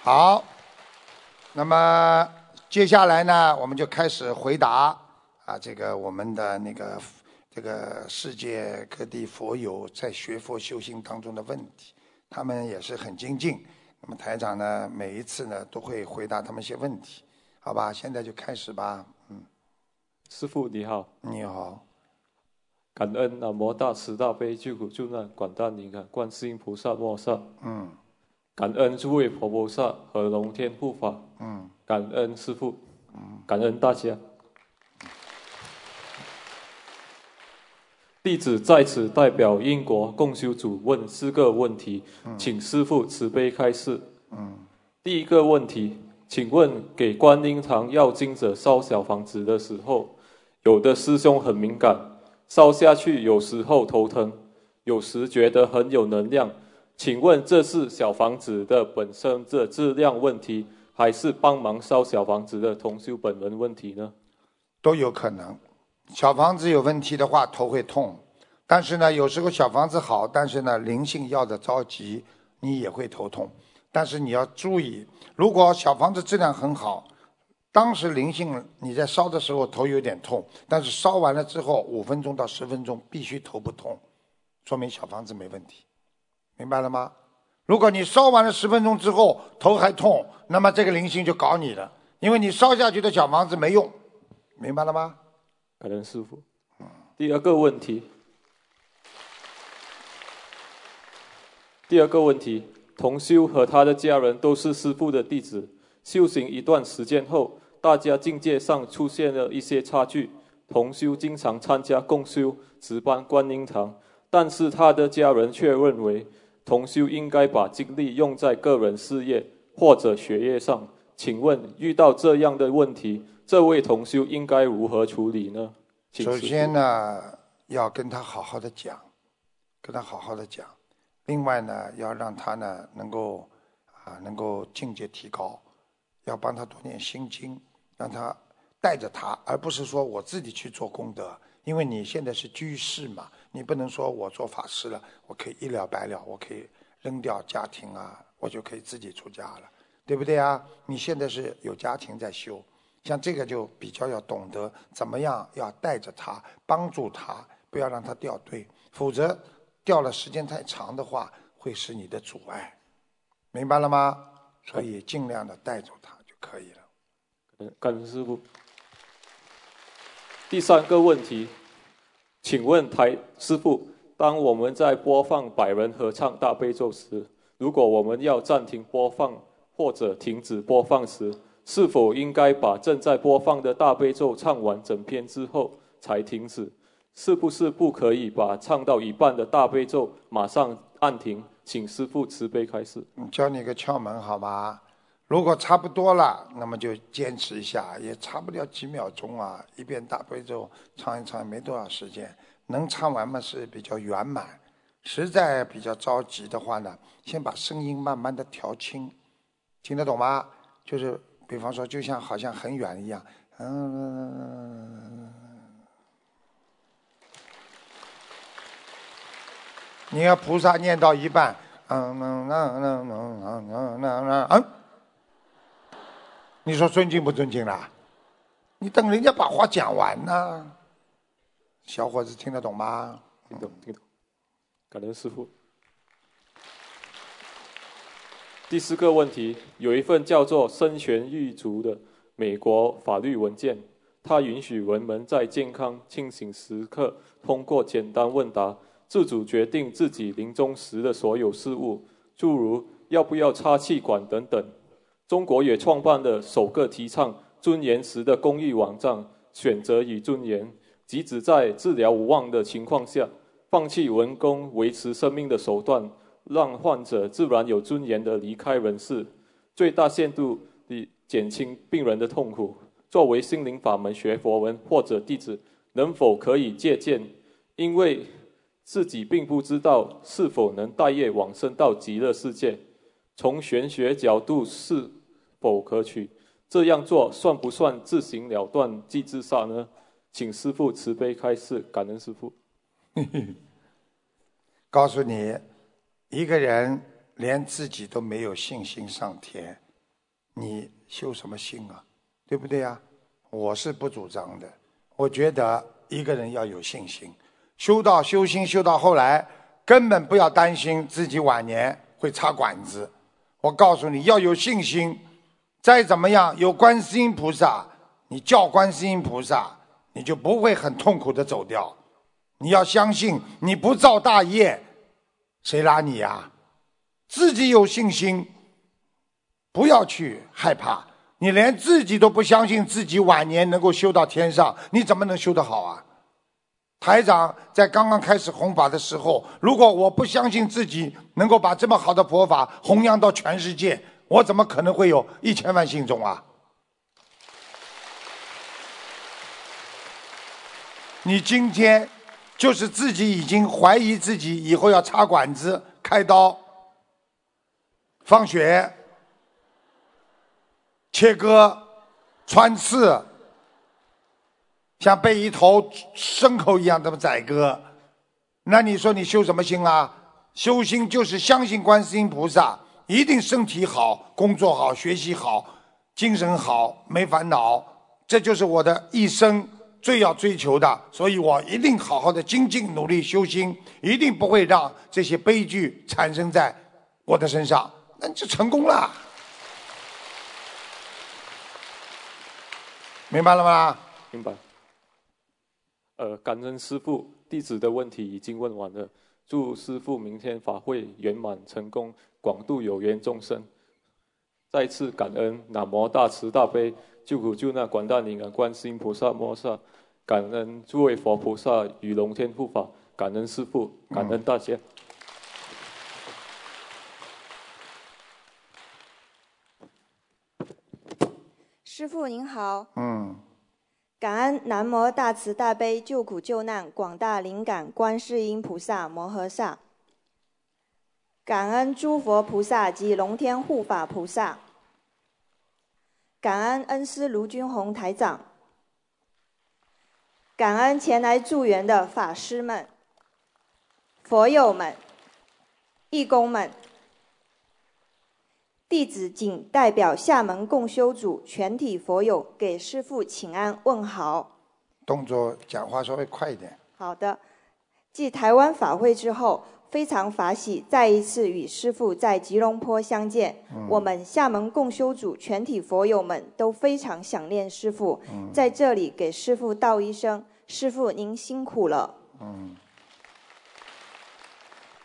好，那么接下来呢，我们就开始回答啊，这个我们的那个这个世界各地佛友在学佛修行当中的问题，他们也是很精进。那么台长呢，每一次呢都会回答他们一些问题，好吧？现在就开始吧，嗯。师傅你好，你好，感恩南无大慈大悲救苦救难广大灵感观世音菩萨摩萨，嗯感恩诸位佛菩萨和龙天护法，感恩师父，感恩大家。弟子在此代表英国共修组问四个问题，请师父慈悲开示。第一个问题，请问给观音堂要经者烧小房子的时候，有的师兄很敏感，烧下去有时候头疼，有时觉得很有能量。请问这是小房子的本身的质量问题，还是帮忙烧小房子的同修本人问题呢？都有可能。小房子有问题的话，头会痛。但是呢，有时候小房子好，但是呢，灵性要的着急，你也会头痛。但是你要注意，如果小房子质量很好，当时灵性你在烧的时候头有点痛，但是烧完了之后五分钟到十分钟必须头不痛，说明小房子没问题，明白了吗？如果你烧完了十分钟之后头还痛，那么这个灵性就搞你了，因为你烧下去的小房子没用，明白了吗？感恩师傅。第二个问题，第二个问题，同修和他的家人都是师傅的弟子，修行一段时间后，大家境界上出现了一些差距。同修经常参加共修、值班观音堂，但是他的家人却认为同修应该把精力用在个人事业或者学业上。请问遇到这样的问题，这位同修应该如何处理呢？请首先呢，要跟他好好的讲，跟他好好的讲。另外呢，要让他呢能够啊能够境界提高，要帮他多念心经，让他带着他，而不是说我自己去做功德。因为你现在是居士嘛，你不能说我做法师了，我可以一了百了，我可以扔掉家庭啊，我就可以自己出家了，对不对啊？你现在是有家庭在修，像这个就比较要懂得怎么样要带着他，帮助他，不要让他掉队，否则掉了时间太长的话，会是你的阻碍，明白了吗？所以尽量的带着他就可以了。嗯感恩师傅。第三个问题，请问台师傅，当我们在播放百人合唱大悲咒时，如果我们要暂停播放或者停止播放时，是否应该把正在播放的大悲咒唱完整篇之后才停止？是不是不可以把唱到一半的大悲咒马上按停？请师傅慈悲开示。嗯教你个窍门好吗？如果差不多了，那么就坚持一下，也差不了几秒钟啊。一遍大悲咒唱一唱，没多少时间，能唱完嘛是比较圆满。实在比较着急的话呢，先把声音慢慢的调轻，听得懂吗？就是比方说，就像好像很远一样，嗯。你要菩萨念到一半，嗯嗯嗯嗯嗯嗯嗯嗯嗯嗯嗯嗯嗯嗯嗯嗯，你说尊敬不尊敬啦？你等人家把话讲完呢。小伙子听得懂吗？听懂，听懂。感恩师傅。第四个问题，有一份叫做“生权狱卒”的美国法律文件，它允许人们在健康清醒时刻通过简单问答，自主决定自己临终时的所有事务，诸如要不要插气管等等。中国也创办了首个提倡尊严时的公益网站“选择与尊严”，即指在治疗无望的情况下，放弃人工维持生命的手段，让患者自然有尊严的离开人世，最大限度地减轻病人的痛苦。作为心灵法门学佛文或者弟子，能否可以借鉴？因为自己并不知道是否能带业往生到极乐世界。从玄学角度是否可取？这样做算不算自行了断即自杀呢？请师父慈悲开示，感恩师父。告诉你，一个人连自己都没有信心上天，你修什么心啊？对不对呀？我是不主张的。我觉得一个人要有信心，修到修心修到后来，根本不要担心自己晚年会插管子。我告诉你要有信心，再怎么样有观世音菩萨，你叫观世音菩萨，你就不会很痛苦的走掉。你要相信，你不造大业，谁拉你呀？自己有信心，不要去害怕。你连自己都不相信自己晚年能够修到天上，你怎么能修得好啊？台长在刚刚开始弘法的时候，如果我不相信自己能够把这么好的佛法弘扬到全世界，我怎么可能会有一千万信众啊？你今天就是自己已经怀疑自己以后要插管子、开刀、放血。切割、穿刺，像被一头牲口一样这么宰割，那你说你修什么心啊？修心就是相信观世音菩萨，一定身体好、工作好、学习好、精神好、没烦恼，这就是我的一生最要追求的。所以我一定好好的精进努力修心，一定不会让这些悲剧产生在我的身上，那就成功了。明白了吗？明白。呃，感恩师傅，弟子的问题已经问完了。祝师父明天法会圆满成功，广度有缘众生。再次感恩南无大慈大悲救苦救难广大灵感观世音菩萨摩萨，感恩诸位佛菩萨与龙天护法，感恩师父，感恩大家。师傅您好，嗯，感恩南无大慈大悲救苦救难广大灵感观世音菩萨摩诃萨，感恩诸佛菩萨及龙天护法菩萨，感恩恩师卢军宏台长，感恩前来助缘的法师们、佛友们、义工们。弟子谨代表厦门共修组全体佛友给师父请安问好。动作讲话稍微快一点。好的。继台湾法会之后，非常法喜再一次与师父在吉隆坡相见。我们厦门共修组全体佛友们都非常想念师父，在这里给师父道一声：师父您辛苦了。嗯。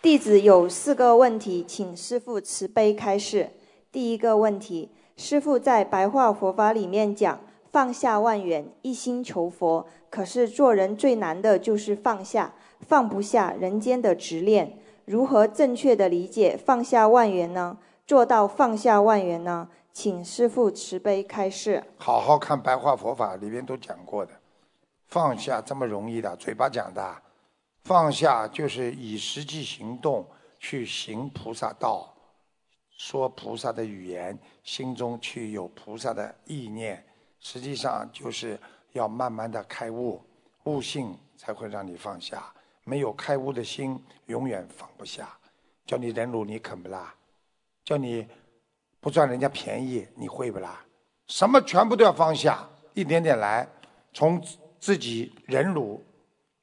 弟子有四个问题，请师父慈悲开示。第一个问题，师父在白话佛法里面讲放下万缘，一心求佛。可是做人最难的就是放下，放不下人间的执念。如何正确的理解放下万缘呢？做到放下万缘呢？请师父慈悲开示。好好看白话佛法里面都讲过的，放下这么容易的，嘴巴讲的，放下就是以实际行动去行菩萨道。说菩萨的语言，心中去有菩萨的意念，实际上就是要慢慢的开悟，悟性才会让你放下。没有开悟的心，永远放不下。叫你忍辱，你肯不啦？叫你不赚人家便宜，你会不啦？什么全部都要放下，一点点来，从自己忍辱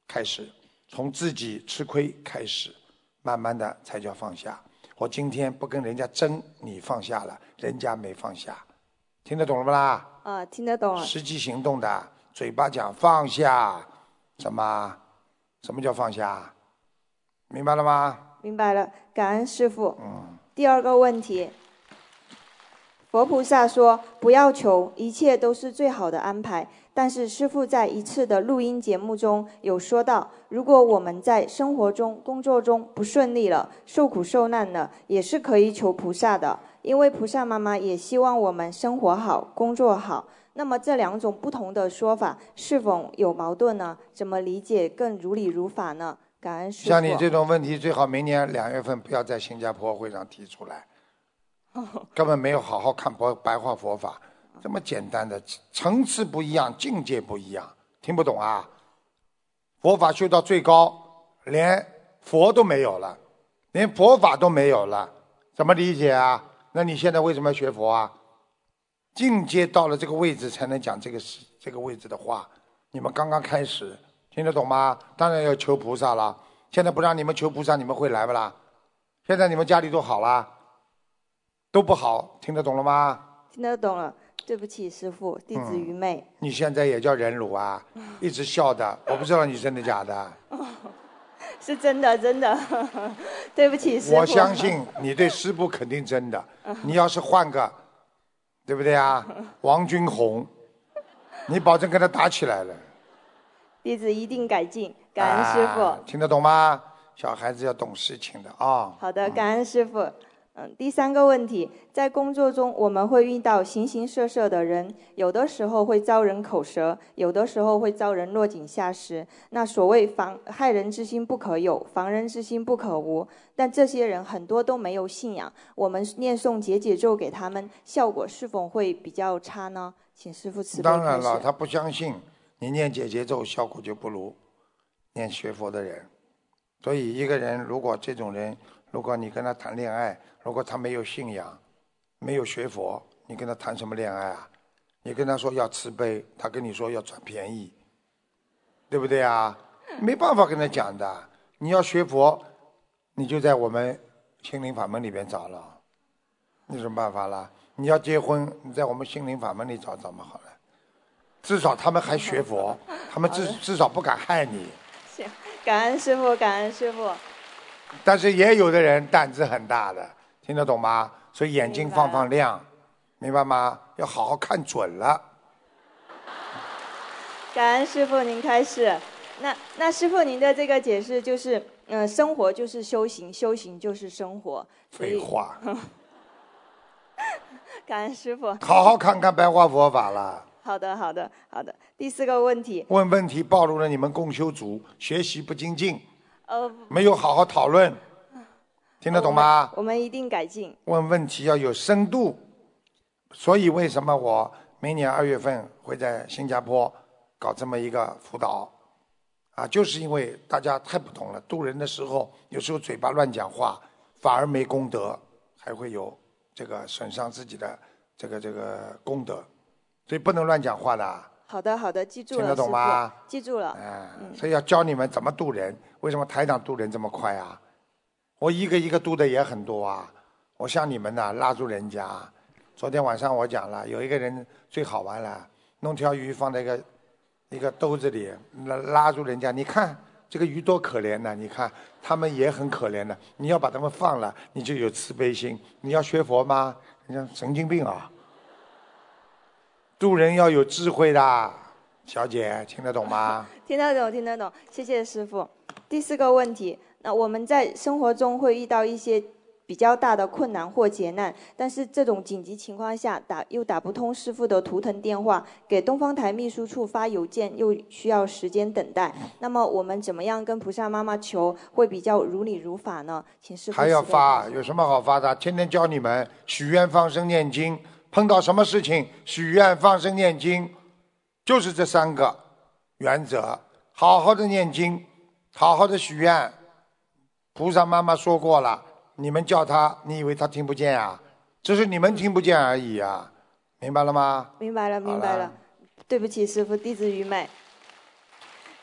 开始，从自己吃亏开始，慢慢的才叫放下。我今天不跟人家争，你放下了，人家没放下，听得懂了不啦？啊，听得懂了。实际行动的，嘴巴讲放下，什么？什么叫放下？明白了吗？明白了，感恩师傅。嗯。第二个问题，佛菩萨说不要求，一切都是最好的安排。但是师父在一次的录音节目中有说到，如果我们在生活中、工作中不顺利了、受苦受难了，也是可以求菩萨的，因为菩萨妈妈也希望我们生活好、工作好。那么这两种不同的说法是否有矛盾呢？怎么理解更如理如法呢？感恩师父。像你这种问题，最好明年两月份不要在新加坡会上提出来，根本没有好好看佛白话佛法。这么简单的层次不一样，境界不一样，听不懂啊？佛法修到最高，连佛都没有了，连佛法都没有了，怎么理解啊？那你现在为什么要学佛啊？境界到了这个位置才能讲这个事这个位置的话。你们刚刚开始，听得懂吗？当然要求菩萨了。现在不让你们求菩萨，你们会来不啦？现在你们家里都好了，都不好，听得懂了吗？听得懂了，对不起，师傅，弟子愚昧。你现在也叫忍辱啊？一直笑的，我不知道你真的假的。是真的，真的，对不起，师傅。我相信你对师傅肯定真的。你要是换个，对不对啊？王军红，你保证跟他打起来了。弟子一定改进，感恩师傅。听得懂吗？小孩子要懂事情的啊。好的，感恩师傅。嗯，第三个问题，在工作中我们会遇到形形色色的人，有的时候会遭人口舌，有的时候会遭人落井下石。那所谓防害人之心不可有，防人之心不可无。但这些人很多都没有信仰，我们念诵解解咒给他们，效果是否会比较差呢？请师傅慈悲当然了，他不相信你念解结咒，效果就不如念学佛的人。所以一个人如果这种人，如果你跟他谈恋爱，如果他没有信仰，没有学佛，你跟他谈什么恋爱啊？你跟他说要慈悲，他跟你说要占便宜，对不对啊？没办法跟他讲的。你要学佛，你就在我们心灵法门里边找了，有什么办法啦？你要结婚，你在我们心灵法门里找找嘛好了。至少他们还学佛，他们至至少不敢害你。行，感恩师傅，感恩师傅。但是也有的人胆子很大的。听得懂吗？所以眼睛放放亮，明白吗？要好好看准了。感恩师傅，您开始。那那师傅您的这个解释就是，嗯，生活就是修行，修行就是生活。废话。感恩师傅。好好看看白话佛法了。好的，好的，好的。第四个问题。问问题暴露了你们共修组学习不精进。呃。没有好好讨论。听得懂吗？我们一定改进。问问题要有深度，所以为什么我明年二月份会在新加坡搞这么一个辅导？啊，就是因为大家太不懂了，渡人的时候有时候嘴巴乱讲话，反而没功德，还会有这个损伤自己的这个这个功德，所以不能乱讲话的。好的，好的，记住了，听得懂吗？记住了。嗯，所以要教你们怎么渡人。为什么台长渡人这么快啊？我一个一个渡的也很多啊，我像你们呐，拉住人家。昨天晚上我讲了，有一个人最好玩了，弄条鱼放在一个一个兜子里，拉拉住人家。你看这个鱼多可怜呐！你看他们也很可怜的。你要把他们放了，你就有慈悲心。你要学佛吗？你像神经病啊！渡人要有智慧的，小姐听得懂吗？听得懂，听得懂。谢谢师傅。第四个问题。那我们在生活中会遇到一些比较大的困难或劫难，但是这种紧急情况下打又打不通师傅的图腾电话，给东方台秘书处发邮件又需要时间等待。那么我们怎么样跟菩萨妈妈求会比较如理如法呢？请师傅。还要发？有什么好发的？天天教你们许愿、放生、念经，碰到什么事情许愿、放生、念经，就是这三个原则。好好的念经，好好的许愿。菩萨妈妈说过了，你们叫他，你以为他听不见啊？只是你们听不见而已啊，明白了吗？明白了，明白了。对不起，师傅，弟子愚昧。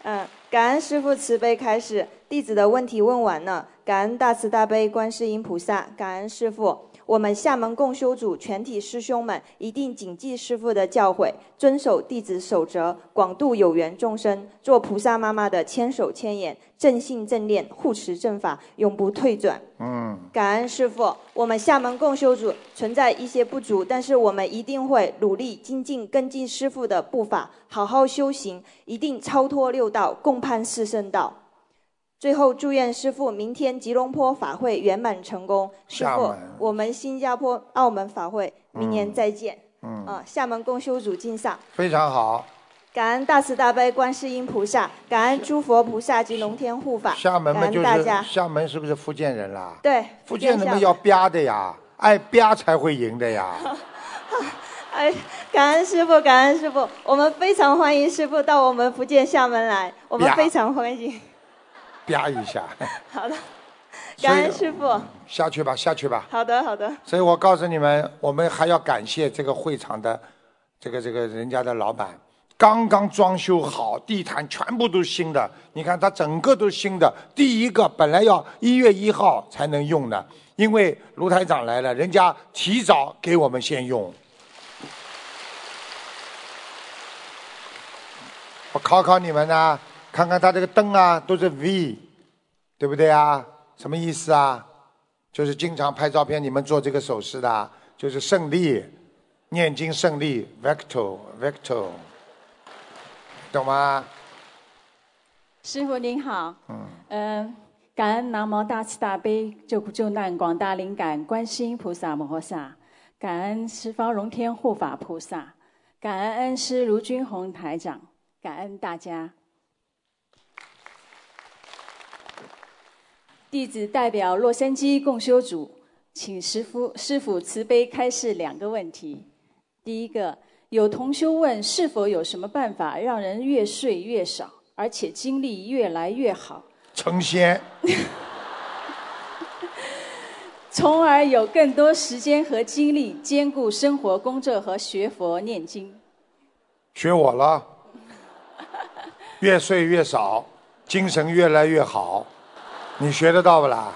嗯，感恩师傅慈悲开始，弟子的问题问完了。感恩大慈大悲观世音菩萨，感恩师傅。我们厦门共修组全体师兄们一定谨记师父的教诲，遵守弟子守则，广度有缘众生，做菩萨妈妈的千手千眼，正信正念，护持正法，永不退转。嗯，感恩师父。我们厦门共修组存在一些不足，但是我们一定会努力精进，跟进师父的步伐，好好修行，一定超脱六道，共攀四圣道。最后，祝愿师傅明天吉隆坡法会圆满成功。师傅，我们新加坡、澳门法会明年再见。嗯。啊，厦门共修组敬上。非常好。感恩大慈大悲观世音菩萨，感恩诸佛菩萨及龙天护法。厦门嘛就是厦门，是不是福建人啦？对。福建人们要吧的呀，爱吧才会赢的呀。哎，感恩师傅，感恩师傅，我们非常欢迎师傅到我们福建厦门来，我们非常欢迎。啪一下。好的，感恩师傅。下去吧，下去吧。好的，好的。所以我告诉你们，我们还要感谢这个会场的这个这个人家的老板，刚刚装修好，地毯全部都新的。你看，它整个都新的。第一个本来要一月一号才能用的，因为卢台长来了，人家提早给我们先用。我考考你们呢，看看它这个灯啊，都是 V，对不对啊？什么意思啊？就是经常拍照片，你们做这个手势的，就是胜利，念经胜利，Vector，Vector，懂吗？师傅您好，嗯，感恩南无大慈大悲救苦救难广大灵感观世音菩萨摩诃萨，感恩十方龙天护法菩萨，感恩恩师卢军宏台长，感恩大家。弟子代表洛杉矶共修组，请师傅师傅慈悲开示两个问题。第一个，有同修问是否有什么办法让人越睡越少，而且精力越来越好，成仙，从而有更多时间和精力兼顾生活、工作和学佛念经。学我了，越睡越少，精神越来越好。你学得到不啦？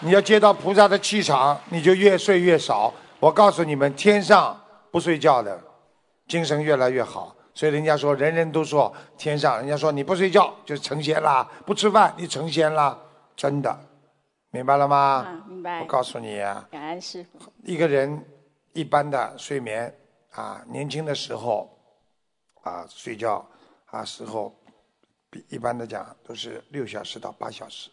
你要接到菩萨的气场，你就越睡越少。我告诉你们，天上不睡觉的，精神越来越好。所以人家说，人人都说天上，人家说你不睡觉就成仙啦，不吃饭你成仙啦，真的，明白了吗？啊，明白我。告诉你啊，感恩师傅。一个人一般的睡眠啊，年轻的时候啊睡觉啊时候，比一般的讲都是六小时到八小时，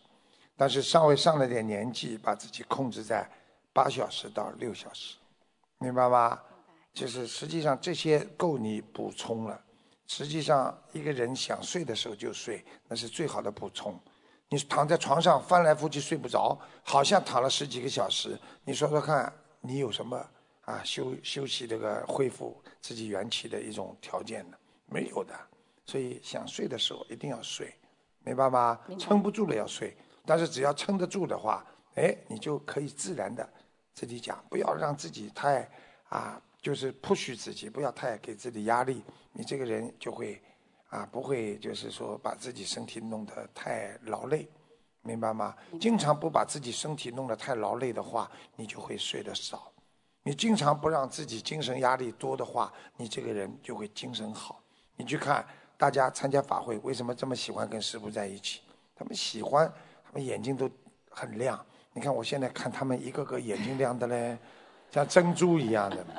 但是稍微上了点年纪，把自己控制在八小时到六小时，明白吗？就是实际上这些够你补充了。实际上一个人想睡的时候就睡，那是最好的补充。你躺在床上翻来覆去睡不着，好像躺了十几个小时。你说说看，你有什么啊休休息这个恢复自己元气的一种条件呢？没有的。所以想睡的时候一定要睡，明白吗？撑不住了要睡，但是只要撑得住的话，哎，你就可以自然的自己讲，不要让自己太啊，就是 push 自己，不要太给自己压力，你这个人就会啊，不会就是说把自己身体弄得太劳累，明白吗？经常不把自己身体弄得太劳累的话，你就会睡得少。你经常不让自己精神压力多的话，你这个人就会精神好。你去看大家参加法会，为什么这么喜欢跟师傅在一起？他们喜欢，眼睛都很亮。你看我现在看他们一个个眼睛亮的嘞，像珍珠一样的。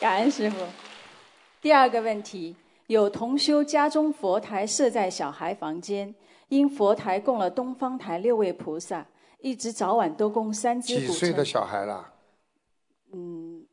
感恩师傅。第二个问题，有同修家中佛台设在小孩房间，因佛台供了东方台六位菩萨，一直早晚都供三支几岁的。小孩啦？嗯，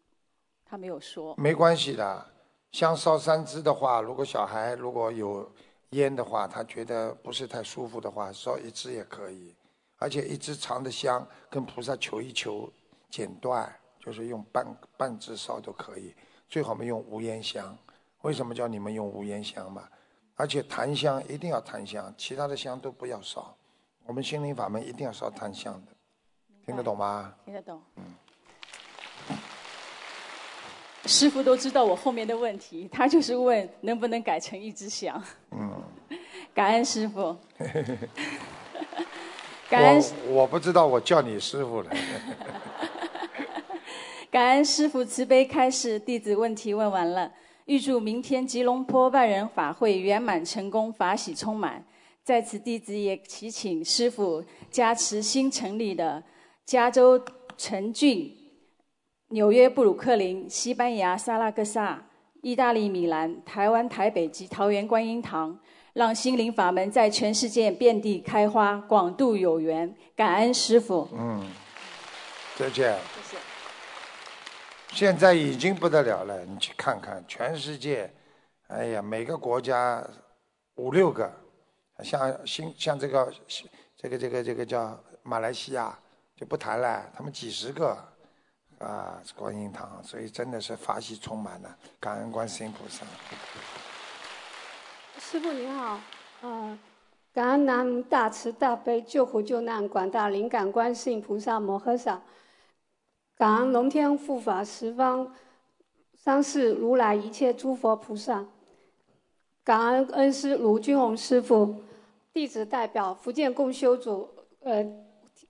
他没有说。没关系的，香烧三支的话，如果小孩如果有烟的话，他觉得不是太舒服的话，烧一支也可以。而且一支长的香，跟菩萨求一求，剪断，就是用半半支烧都可以。最好嘛用无烟香。为什么叫你们用无烟香嘛？而且檀香一定要檀香，其他的香都不要烧。我们心灵法门一定要烧檀香的，听得懂吗？听得懂。嗯师傅都知道我后面的问题，他就是问能不能改成一支香。嗯。感恩师傅。感恩我我不知道我叫你师傅了。感恩师傅慈悲开示，弟子问题问完了。预祝明天吉隆坡万人法会圆满成功，法喜充满。在此，弟子也祈请师傅加持新成立的加州城郡、纽约布鲁克林、西班牙萨拉戈萨、意大利米兰、台湾台北及桃园观音堂，让心灵法门在全世界遍地开花，广度有缘。感恩师傅。嗯，再见。谢谢。现在已经不得了了，你去看看全世界，哎呀，每个国家五六个，像新像这个这个这个这个叫马来西亚就不谈了，他们几十个啊观音堂，所以真的是法喜充满了，感恩观世音菩萨。师傅您好，呃，感恩南无大慈大悲救苦救难广大灵感观世音菩萨摩诃萨，感恩龙天护法十方三世如来一切诸佛菩萨，感恩恩师卢俊宏师傅。弟子代表福建共修组，呃，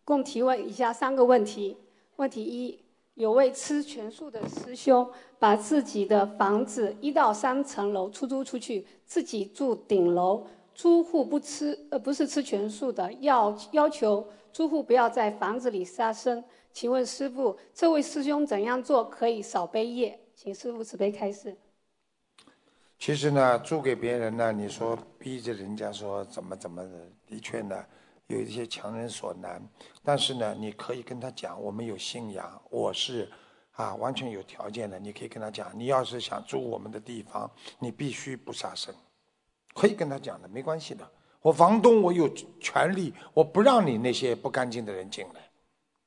共提问以下三个问题。问题一：有位吃全素的师兄，把自己的房子一到三层楼出租出去，自己住顶楼。租户不吃，呃，不是吃全素的，要要求租户不要在房子里杀生。请问师傅，这位师兄怎样做可以少背业？请师傅慈悲开示。其实呢，租给别人呢，你说逼着人家说怎么怎么的，的确呢，有一些强人所难。但是呢，你可以跟他讲，我们有信仰，我是啊，完全有条件的。你可以跟他讲，你要是想住我们的地方，你必须不杀生，可以跟他讲的，没关系的。我房东，我有权利，我不让你那些不干净的人进来，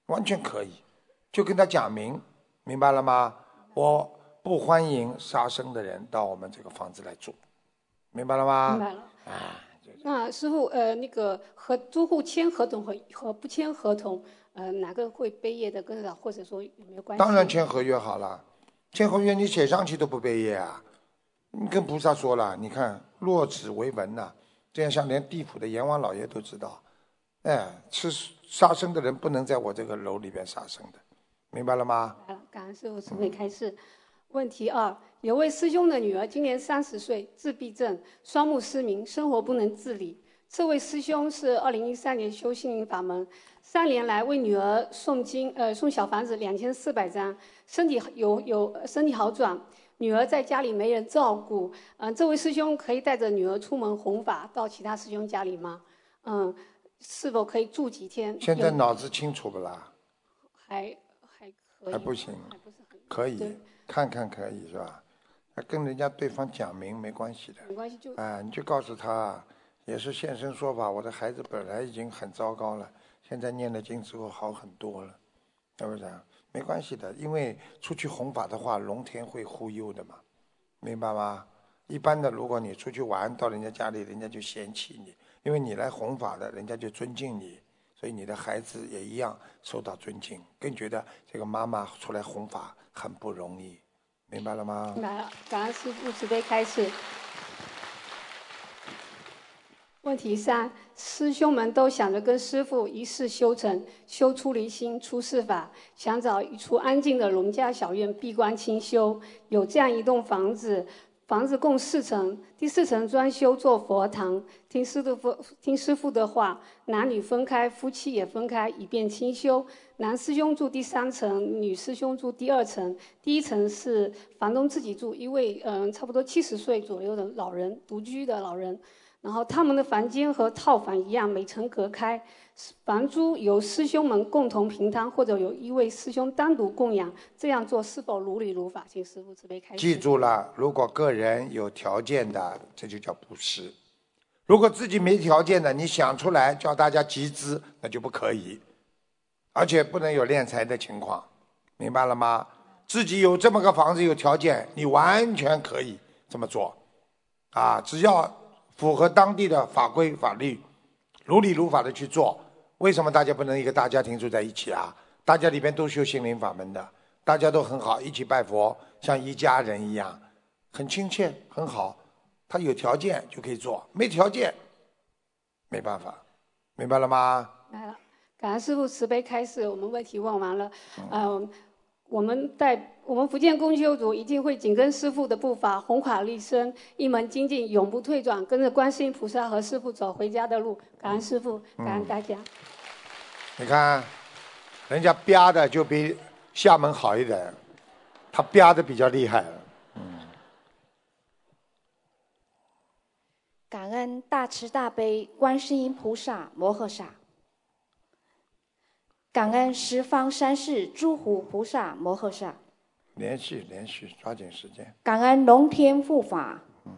完全可以，就跟他讲明，明白了吗？我。不欢迎杀生的人到我们这个房子来住，明白了吗？明白了。啊，那师傅，呃，那个和租户签合同和和不签合同，呃，哪个会背业的更少，或者说有没有关系？当然签合约好了，签合约你写上去都不背业啊。你跟菩萨说了，你看落纸为文呐，这样像连地府的阎王老爷都知道，哎，吃杀生的人不能在我这个楼里边杀生的，明白了吗？明白了，感恩师傅慈悲开示。问题二：有位师兄的女儿今年三十岁，自闭症，双目失明，生活不能自理。这位师兄是二零一三年修心灵法门，三年来为女儿诵经，呃，送小房子两千四百张，身体有有身体好转。女儿在家里没人照顾，嗯，这位师兄可以带着女儿出门弘法到其他师兄家里吗？嗯，是否可以住几天？现在脑子清楚不啦？还还可以。还不行。可以。看看可以是吧？跟人家对方讲明没关系的。没关系就。啊，你就告诉他，也是现身说法。我的孩子本来已经很糟糕了，现在念了经之后好很多了，是不是？没关系的，因为出去弘法的话，龙天会护佑的嘛，明白吗？一般的，如果你出去玩到人家家里，人家就嫌弃你，因为你来弘法的，人家就尊敬你，所以你的孩子也一样受到尊敬，更觉得这个妈妈出来弘法。很不容易，明白了吗？明白了，感恩师父慈悲开始。问题三：师兄们都想着跟师父一世修成，修出离心，出世法，想找一处安静的农家小院闭关清修。有这样一栋房子。房子共四层，第四层装修做佛堂。听师傅听师傅的话，男女分开，夫妻也分开，以便清修。男师兄住第三层，女师兄住第二层。第一层是房东自己住，一位嗯差不多七十岁左右的老人，独居的老人。然后他们的房间和套房一样，每层隔开。房租由师兄们共同平摊，或者有一位师兄单独供养，这样做是否如理如法？请师父慈悲开示。记住了，如果个人有条件的，这就叫布施；如果自己没条件的，你想出来叫大家集资，那就不可以，而且不能有敛财的情况，明白了吗？自己有这么个房子，有条件，你完全可以这么做，啊，只要符合当地的法规法律，如理如法的去做。为什么大家不能一个大家庭住在一起啊？大家里边都修心灵法门的，大家都很好，一起拜佛，像一家人一样，很亲切，很好。他有条件就可以做，没条件没办法，明白了吗？来了，感恩师傅慈悲开示，我们问题问完了。嗯，我们在我们福建公修组一定会紧跟师父的步伐，弘法立身，一门精进，永不退转，跟着观世音菩萨和师父走回家的路。感恩师父，感恩大家。你看，人家吧的就比厦门好一点，他吧的比较厉害。嗯。感恩大慈大悲观世音菩萨摩诃萨，感恩十方三世诸佛菩萨摩诃萨。连续连续，抓紧时间。感恩龙天护法。嗯。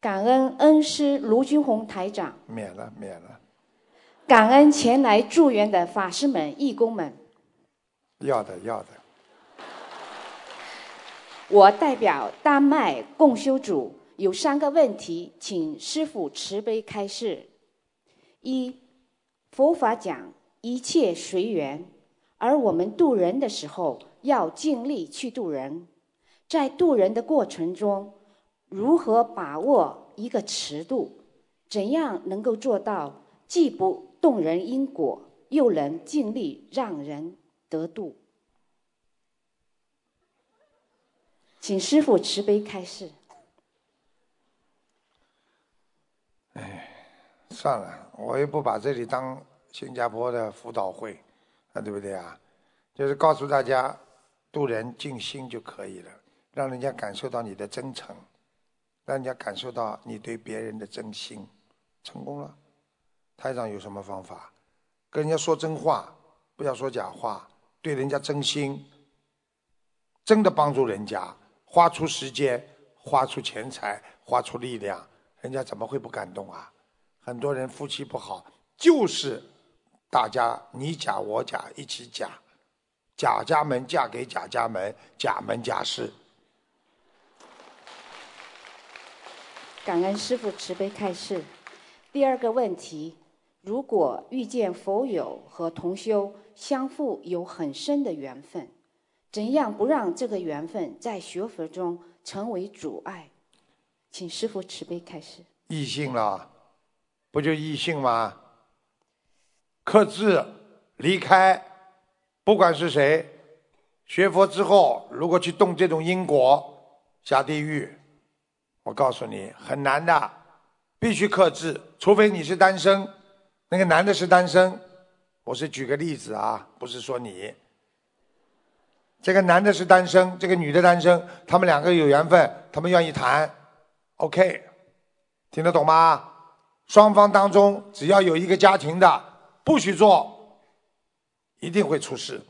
感恩恩师卢军宏台长。免了，免了。感恩前来助缘的法师们、义工们。要的，要的。我代表丹麦共修组，有三个问题，请师父慈悲开示。一，佛法讲一切随缘，而我们渡人的时候要尽力去渡人，在渡人的过程中，如何把握一个尺度？怎样能够做到既不动人因果，又能尽力让人得度？请师父慈悲开示。哎，算了，我也不把这里当新加坡的辅导会，啊，对不对啊？就是告诉大家，渡人尽心就可以了，让人家感受到你的真诚，让人家感受到你对别人的真心，成功了。台长有什么方法？跟人家说真话，不要说假话，对人家真心，真的帮助人家，花出时间，花出钱财，花出力量。人家怎么会不感动啊？很多人夫妻不好，就是大家你假我假一起假，贾家门嫁给贾家门，贾门贾氏。感恩师父慈悲开示。第二个问题：如果遇见佛友和同修相互有很深的缘分，怎样不让这个缘分在学佛中成为阻碍？请师父慈悲开示。异性了，不就异性吗？克制，离开，不管是谁，学佛之后，如果去动这种因果，下地狱。我告诉你，很难的，必须克制，除非你是单身，那个男的是单身。我是举个例子啊，不是说你。这个男的是单身，这个女的单身，他们两个有缘分，他们愿意谈。OK，听得懂吗？双方当中只要有一个家庭的不许做，一定会出事。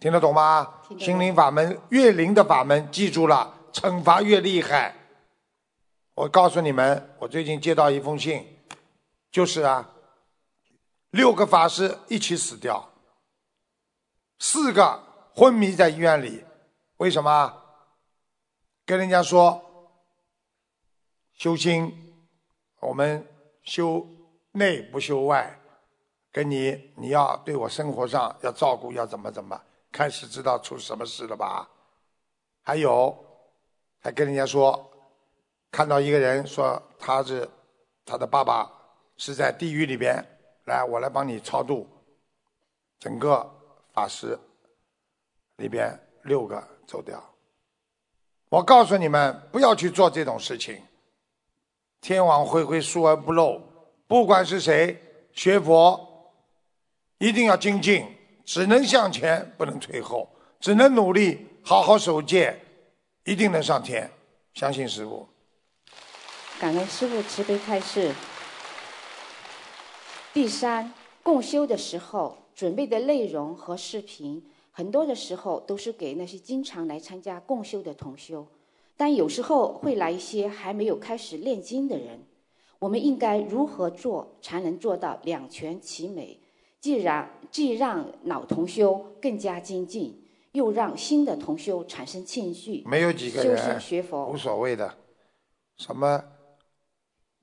听得懂吗？心灵法门越灵的法门，记住了，惩罚越厉害。我告诉你们，我最近接到一封信，就是啊，六个法师一起死掉，四个昏迷在医院里，为什么？跟人家说。修心，我们修内不修外，跟你你要对我生活上要照顾，要怎么怎么，开始知道出什么事了吧？还有，还跟人家说，看到一个人说他是他的爸爸是在地狱里边，来我来帮你超度，整个法师里边六个走掉。我告诉你们，不要去做这种事情。天网恢恢，疏而不漏。不管是谁学佛，一定要精进，只能向前，不能退后，只能努力，好好守戒，一定能上天。相信师傅。感恩师傅慈悲开示。第三，共修的时候准备的内容和视频，很多的时候都是给那些经常来参加共修的同修。但有时候会来一些还没有开始练经的人，我们应该如何做才能做到两全其美？既然既让老同修更加精进，又让新的同修产生兴趣，没有几个人修心学佛无所谓的。什么？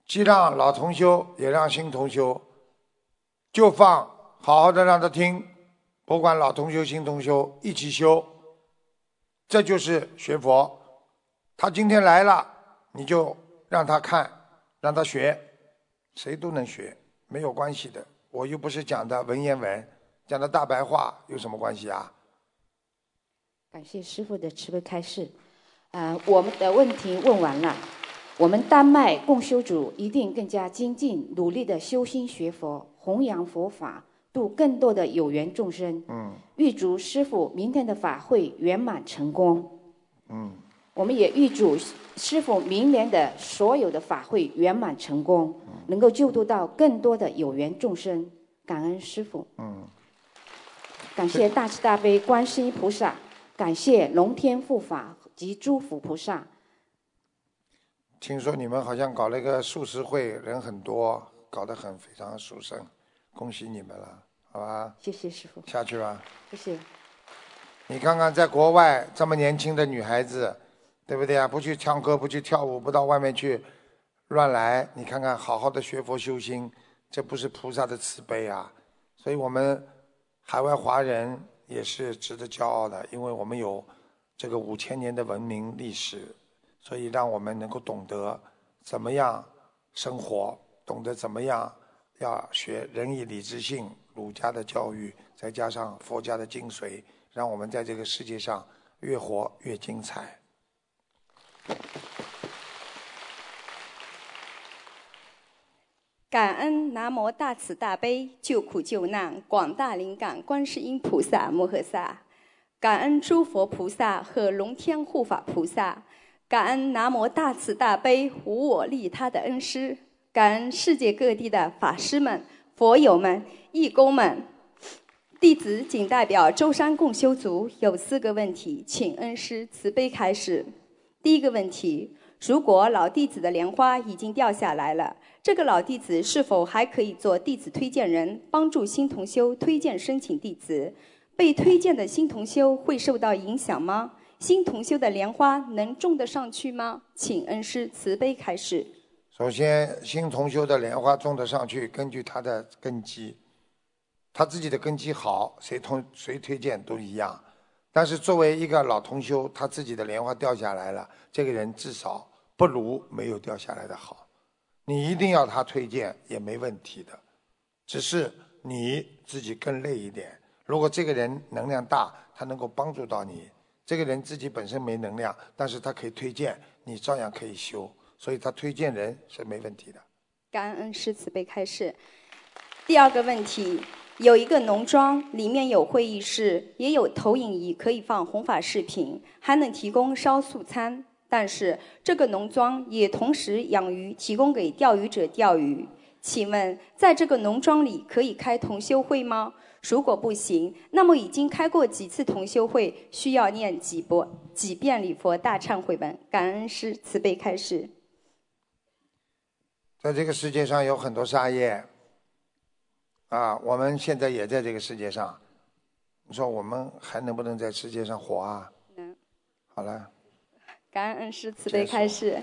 既让老同修，也让新同修，就放好好的让他听，不管老同修、新同修一起修，这就是学佛。他今天来了，你就让他看，让他学，谁都能学，没有关系的。我又不是讲的文言文，讲的大白话，有什么关系啊？感谢师傅的慈悲开示。呃，我们的问题问完了，我们丹麦共修组一定更加精进，努力的修心学佛，弘扬佛法，度更多的有缘众生。嗯。预祝师傅明天的法会圆满成功。嗯。我们也预祝师傅明年的所有的法会圆满成功，能够救度到更多的有缘众生。感恩师傅。嗯。感谢大慈大悲观世音菩萨，感谢龙天护法及诸佛菩萨。听说你们好像搞了一个素食会，人很多，搞得很非常殊胜，恭喜你们了，好吧？谢谢师傅。下去吧。谢谢。你看看，在国外这么年轻的女孩子。对不对啊？不去唱歌，不去跳舞，不到外面去乱来，你看看，好好的学佛修心，这不是菩萨的慈悲啊！所以我们海外华人也是值得骄傲的，因为我们有这个五千年的文明历史，所以让我们能够懂得怎么样生活，懂得怎么样要学仁义礼智信，儒家的教育，再加上佛家的精髓，让我们在这个世界上越活越精彩。感恩南无大慈大悲救苦救难广大灵感观世音菩萨摩诃萨，感恩诸佛菩萨和龙天护法菩萨，感恩南无大慈大悲无我利他的恩师，感恩世界各地的法师们、佛友们、义工们。弟子仅代表舟山共修组有四个问题，请恩师慈悲开示。第一个问题：如果老弟子的莲花已经掉下来了，这个老弟子是否还可以做弟子推荐人，帮助新同修推荐申请弟子？被推荐的新同修会受到影响吗？新同修的莲花能种得上去吗？请恩师慈悲开示。首先，新同修的莲花种得上去，根据他的根基，他自己的根基好，谁同谁推荐都一样。但是作为一个老同修，他自己的莲花掉下来了，这个人至少不如没有掉下来的好。你一定要他推荐也没问题的，只是你自己更累一点。如果这个人能量大，他能够帮助到你；这个人自己本身没能量，但是他可以推荐，你照样可以修。所以他推荐人是没问题的。感恩师慈悲开示。第二个问题。有一个农庄，里面有会议室，也有投影仪，可以放弘法视频，还能提供烧素餐。但是这个农庄也同时养鱼，提供给钓鱼者钓鱼。请问，在这个农庄里可以开同修会吗？如果不行，那么已经开过几次同修会，需要念几波几遍礼佛大忏悔文？感恩师慈悲开示。在这个世界上有很多杀业。啊，我们现在也在这个世界上，你说我们还能不能在世界上活啊？能。好了。感恩师慈悲开示。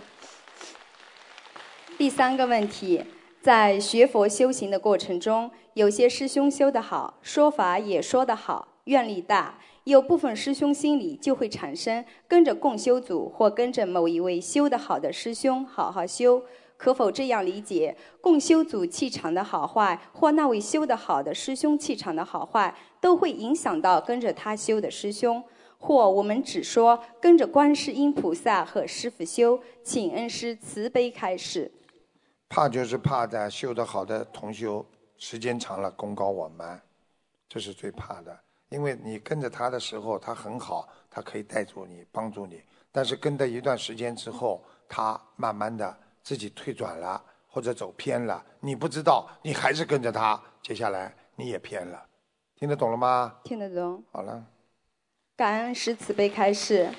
第三个问题，在学佛修行的过程中，有些师兄修得好，说法也说得好，愿力大；有部分师兄心里就会产生跟着共修组或跟着某一位修得好的师兄好好修。可否这样理解？共修组气场的好坏，或那位修得好的师兄气场的好坏，都会影响到跟着他修的师兄。或我们只说跟着观世音菩萨和师傅修，请恩师慈悲开示。怕就是怕在修得好的同修时间长了功高我慢，这是最怕的。因为你跟着他的时候，他很好，他可以带住你，帮助你。但是跟着一段时间之后，他慢慢的。自己退转了或者走偏了，你不知道，你还是跟着他，接下来你也偏了，听得懂了吗？听得懂。好了。感恩师慈悲开示。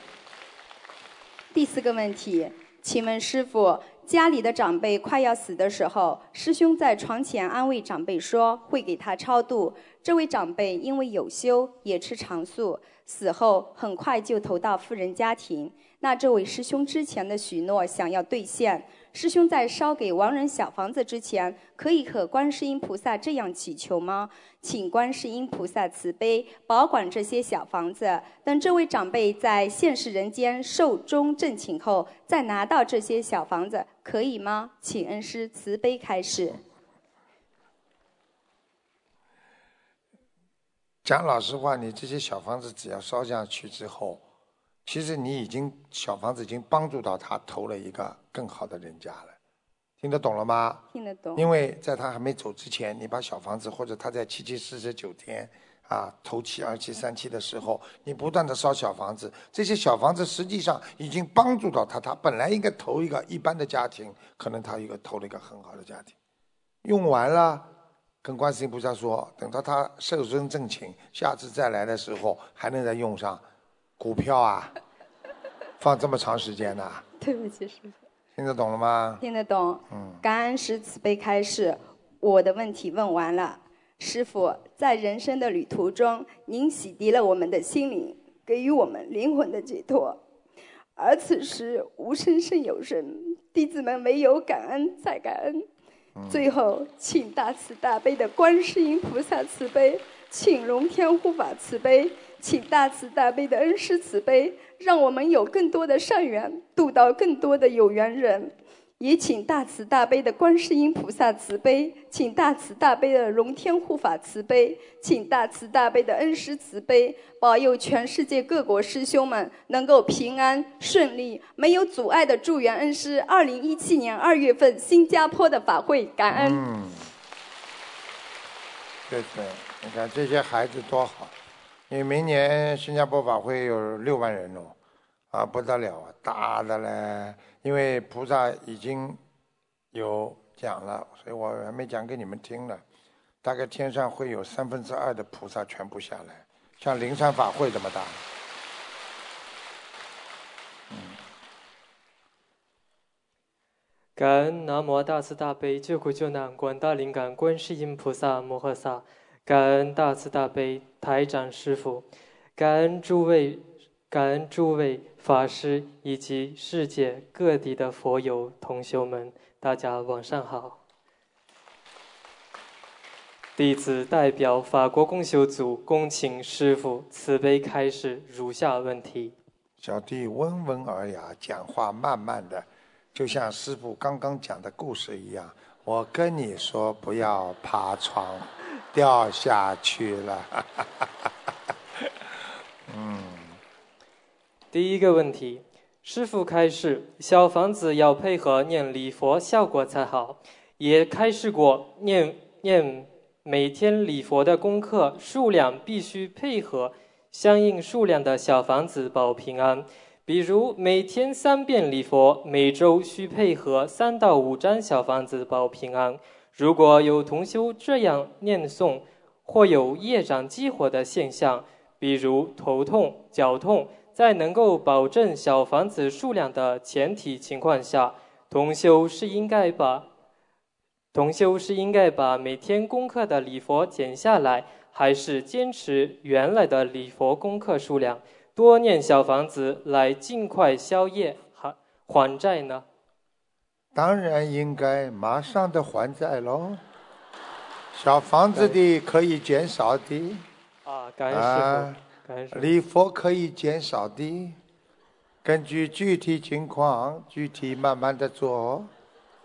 第四个问题，请问师傅，家里的长辈快要死的时候，师兄在床前安慰长辈说会给他超度。这位长辈因为有修，也吃长素，死后很快就投到富人家庭。那这位师兄之前的许诺想要兑现。师兄在烧给亡人小房子之前，可以和观世音菩萨这样祈求吗？请观世音菩萨慈悲保管这些小房子，等这位长辈在现世人间寿终正寝后，再拿到这些小房子，可以吗？请恩师慈悲开示。讲老实话，你这些小房子只要烧下去之后。其实你已经小房子已经帮助到他投了一个更好的人家了，听得懂了吗？听得懂。因为在他还没走之前，你把小房子或者他在七七四十九天啊头七二七三七的时候，你不断的烧小房子，这些小房子实际上已经帮助到他。他本来应该投一个一般的家庭，可能他一个投了一个很好的家庭，用完了，跟观世音菩萨说，等到他寿终正寝，下次再来的时候还能再用上。股票啊，放这么长时间呢？对不起，师傅。听得懂了吗？听得懂。嗯。感恩师慈悲开示，我的问题问完了。师傅，在人生的旅途中，您洗涤了我们的心灵，给予我们灵魂的解脱。而此时无声胜有声，弟子们唯有感恩再感恩。最后，请大慈大悲的观世音菩萨慈悲，请龙天护法慈悲，请大慈大悲的恩师慈悲，让我们有更多的善缘，度到更多的有缘人。也请大慈大悲的观世音菩萨慈悲，请大慈大悲的龙天护法慈悲，请大慈大悲的恩师慈悲，保佑全世界各国师兄们能够平安顺利，没有阻碍的祝愿恩师。二零一七年二月份新加坡的法会，感恩。嗯，对对，你看这些孩子多好，因为明年新加坡法会有六万人哦，啊不得了啊，大的嘞。因为菩萨已经有讲了，所以我还没讲给你们听呢。大概天上会有三分之二的菩萨全部下来，像灵山法会这么大。感恩南无大慈大悲救苦救难广大灵感观世音菩萨摩诃萨，感恩大慈大悲台长师父，感恩诸位。感恩诸位法师以及世界各地的佛友同修们，大家晚上好。弟子代表法国共修组恭请师父慈悲开示如下问题。小弟温文尔雅，讲话慢慢的，就像师父刚刚讲的故事一样。我跟你说，不要爬床，掉下去了。嗯。第一个问题，师傅开示，小房子要配合念礼佛效果才好，也开示过念念每天礼佛的功课数量必须配合相应数量的小房子保平安，比如每天三遍礼佛，每周需配合三到五张小房子保平安。如果有同修这样念诵，或有业障激活的现象，比如头痛、脚痛。在能够保证小房子数量的前提情况下，同修是应该把同修是应该把每天功课的礼佛减下来，还是坚持原来的礼佛功课数量，多念小房子来尽快消业还还债呢？当然应该马上的还债喽。小房子的可以减少的啊，感恩师傅。礼佛可以减少的，根据具体情况，具体慢慢的做。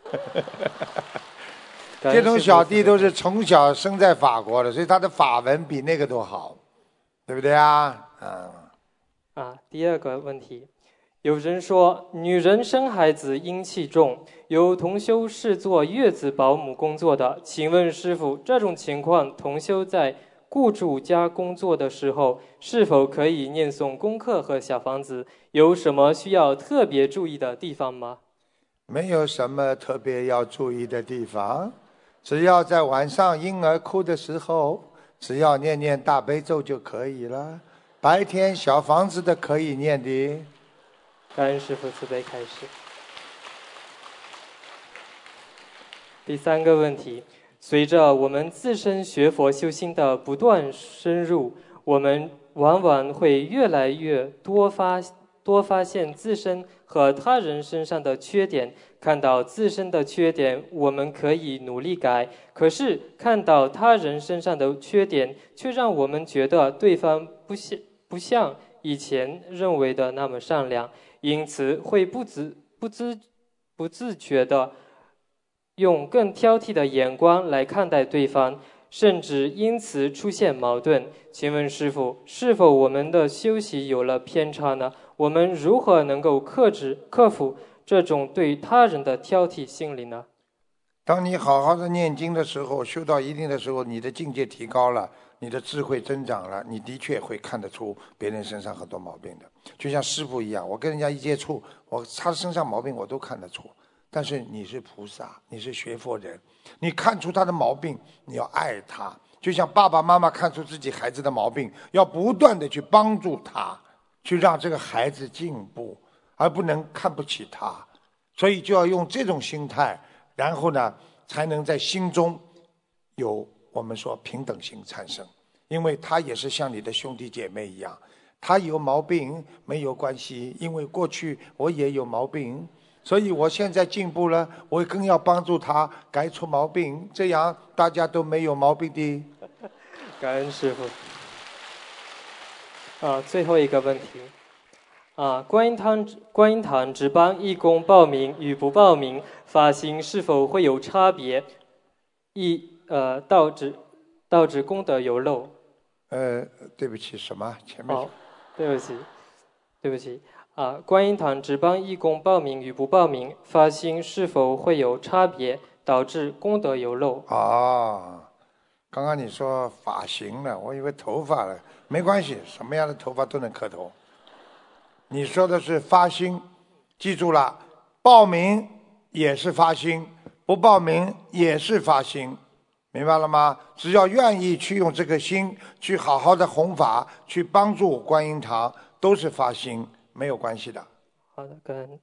这种小弟都是从小生在法国的，所以他的法文比那个都好，对不对啊？啊。啊，第二个问题，有人说女人生孩子阴气重，有同修是做月子保姆工作的，请问师傅，这种情况同修在？雇主家工作的时候，是否可以念诵功课和小房子？有什么需要特别注意的地方吗？没有什么特别要注意的地方，只要在晚上婴儿哭的时候，只要念念大悲咒就可以了。白天小房子的可以念的。感恩师父慈悲开示。第三个问题。随着我们自身学佛修心的不断深入，我们往往会越来越多发多发现自身和他人身上的缺点。看到自身的缺点，我们可以努力改；可是看到他人身上的缺点，却让我们觉得对方不像不像以前认为的那么善良，因此会不自不自不自觉的。用更挑剔的眼光来看待对方，甚至因此出现矛盾。请问师傅，是否我们的修习有了偏差呢？我们如何能够克制、克服这种对他人的挑剔心理呢？当你好好的念经的时候，修到一定的时候，你的境界提高了，你的智慧增长了，你的确会看得出别人身上很多毛病的。就像师傅一样，我跟人家一接触，我他身上毛病我都看得出。但是你是菩萨，你是学佛人，你看出他的毛病，你要爱他，就像爸爸妈妈看出自己孩子的毛病，要不断的去帮助他，去让这个孩子进步，而不能看不起他。所以就要用这种心态，然后呢，才能在心中有我们说平等心产生，因为他也是像你的兄弟姐妹一样，他有毛病没有关系，因为过去我也有毛病，所以我现在进步了，我更要帮助他改出毛病，这样大家都没有毛病的。感恩师傅。啊，最后一个问题。啊，观音堂观音堂值班义工报名与不报名发心是否会有差别？一呃导致导致功德有漏。呃，对不起，什么？前面。哦，对不起，对不起。啊，观音堂只帮义工报名与不报名发心是否会有差别？导致功德有漏。哦，刚刚你说发型了，我以为头发了，没关系，什么样的头发都能磕头。你说的是发心，记住了，报名也是发心，不报名也是发心，明白了吗？只要愿意去用这颗心去好好的弘法，去帮助观音堂，都是发心，没有关系的。好的，感恩，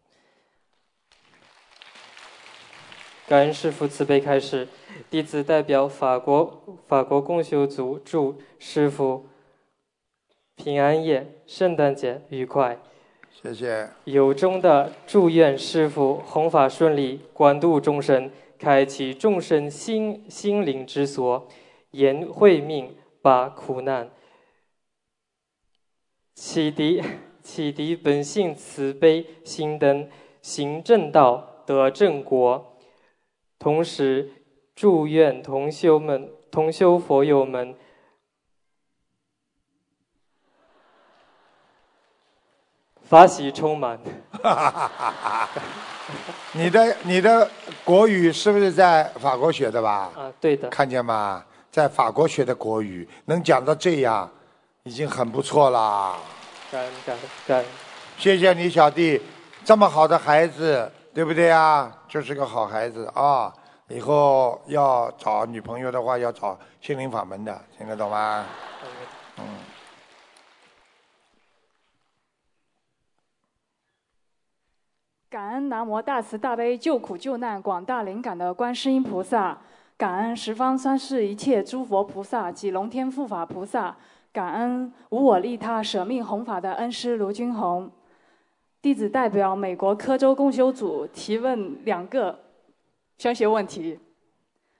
感恩师父慈悲开示，弟子代表法国法国共修组祝师父平安夜、圣诞节愉快。谢谢。由衷的祝愿师父弘法顺利，广度众生，开启众生心心灵之所，延慧命，把苦难，启迪启迪本性慈悲心灯，行正道，得正果。同时，祝愿同修们、同修佛友们。法喜充满。你的你的国语是不是在法国学的吧？啊，对的。看见吗？在法国学的国语，能讲到这样，已经很不错啦。感恩感恩感恩。谢谢你小弟，这么好的孩子，对不对啊？就是个好孩子啊！以后要找女朋友的话，要找心灵法门的，听得懂吗？嗯。感恩南无大慈大悲救苦救难广大灵感的观世音菩萨，感恩十方三世一切诸佛菩萨及龙天护法菩萨，感恩无我利他舍命弘法的恩师卢君宏。弟子代表美国科州共修组提问两个宣学问题。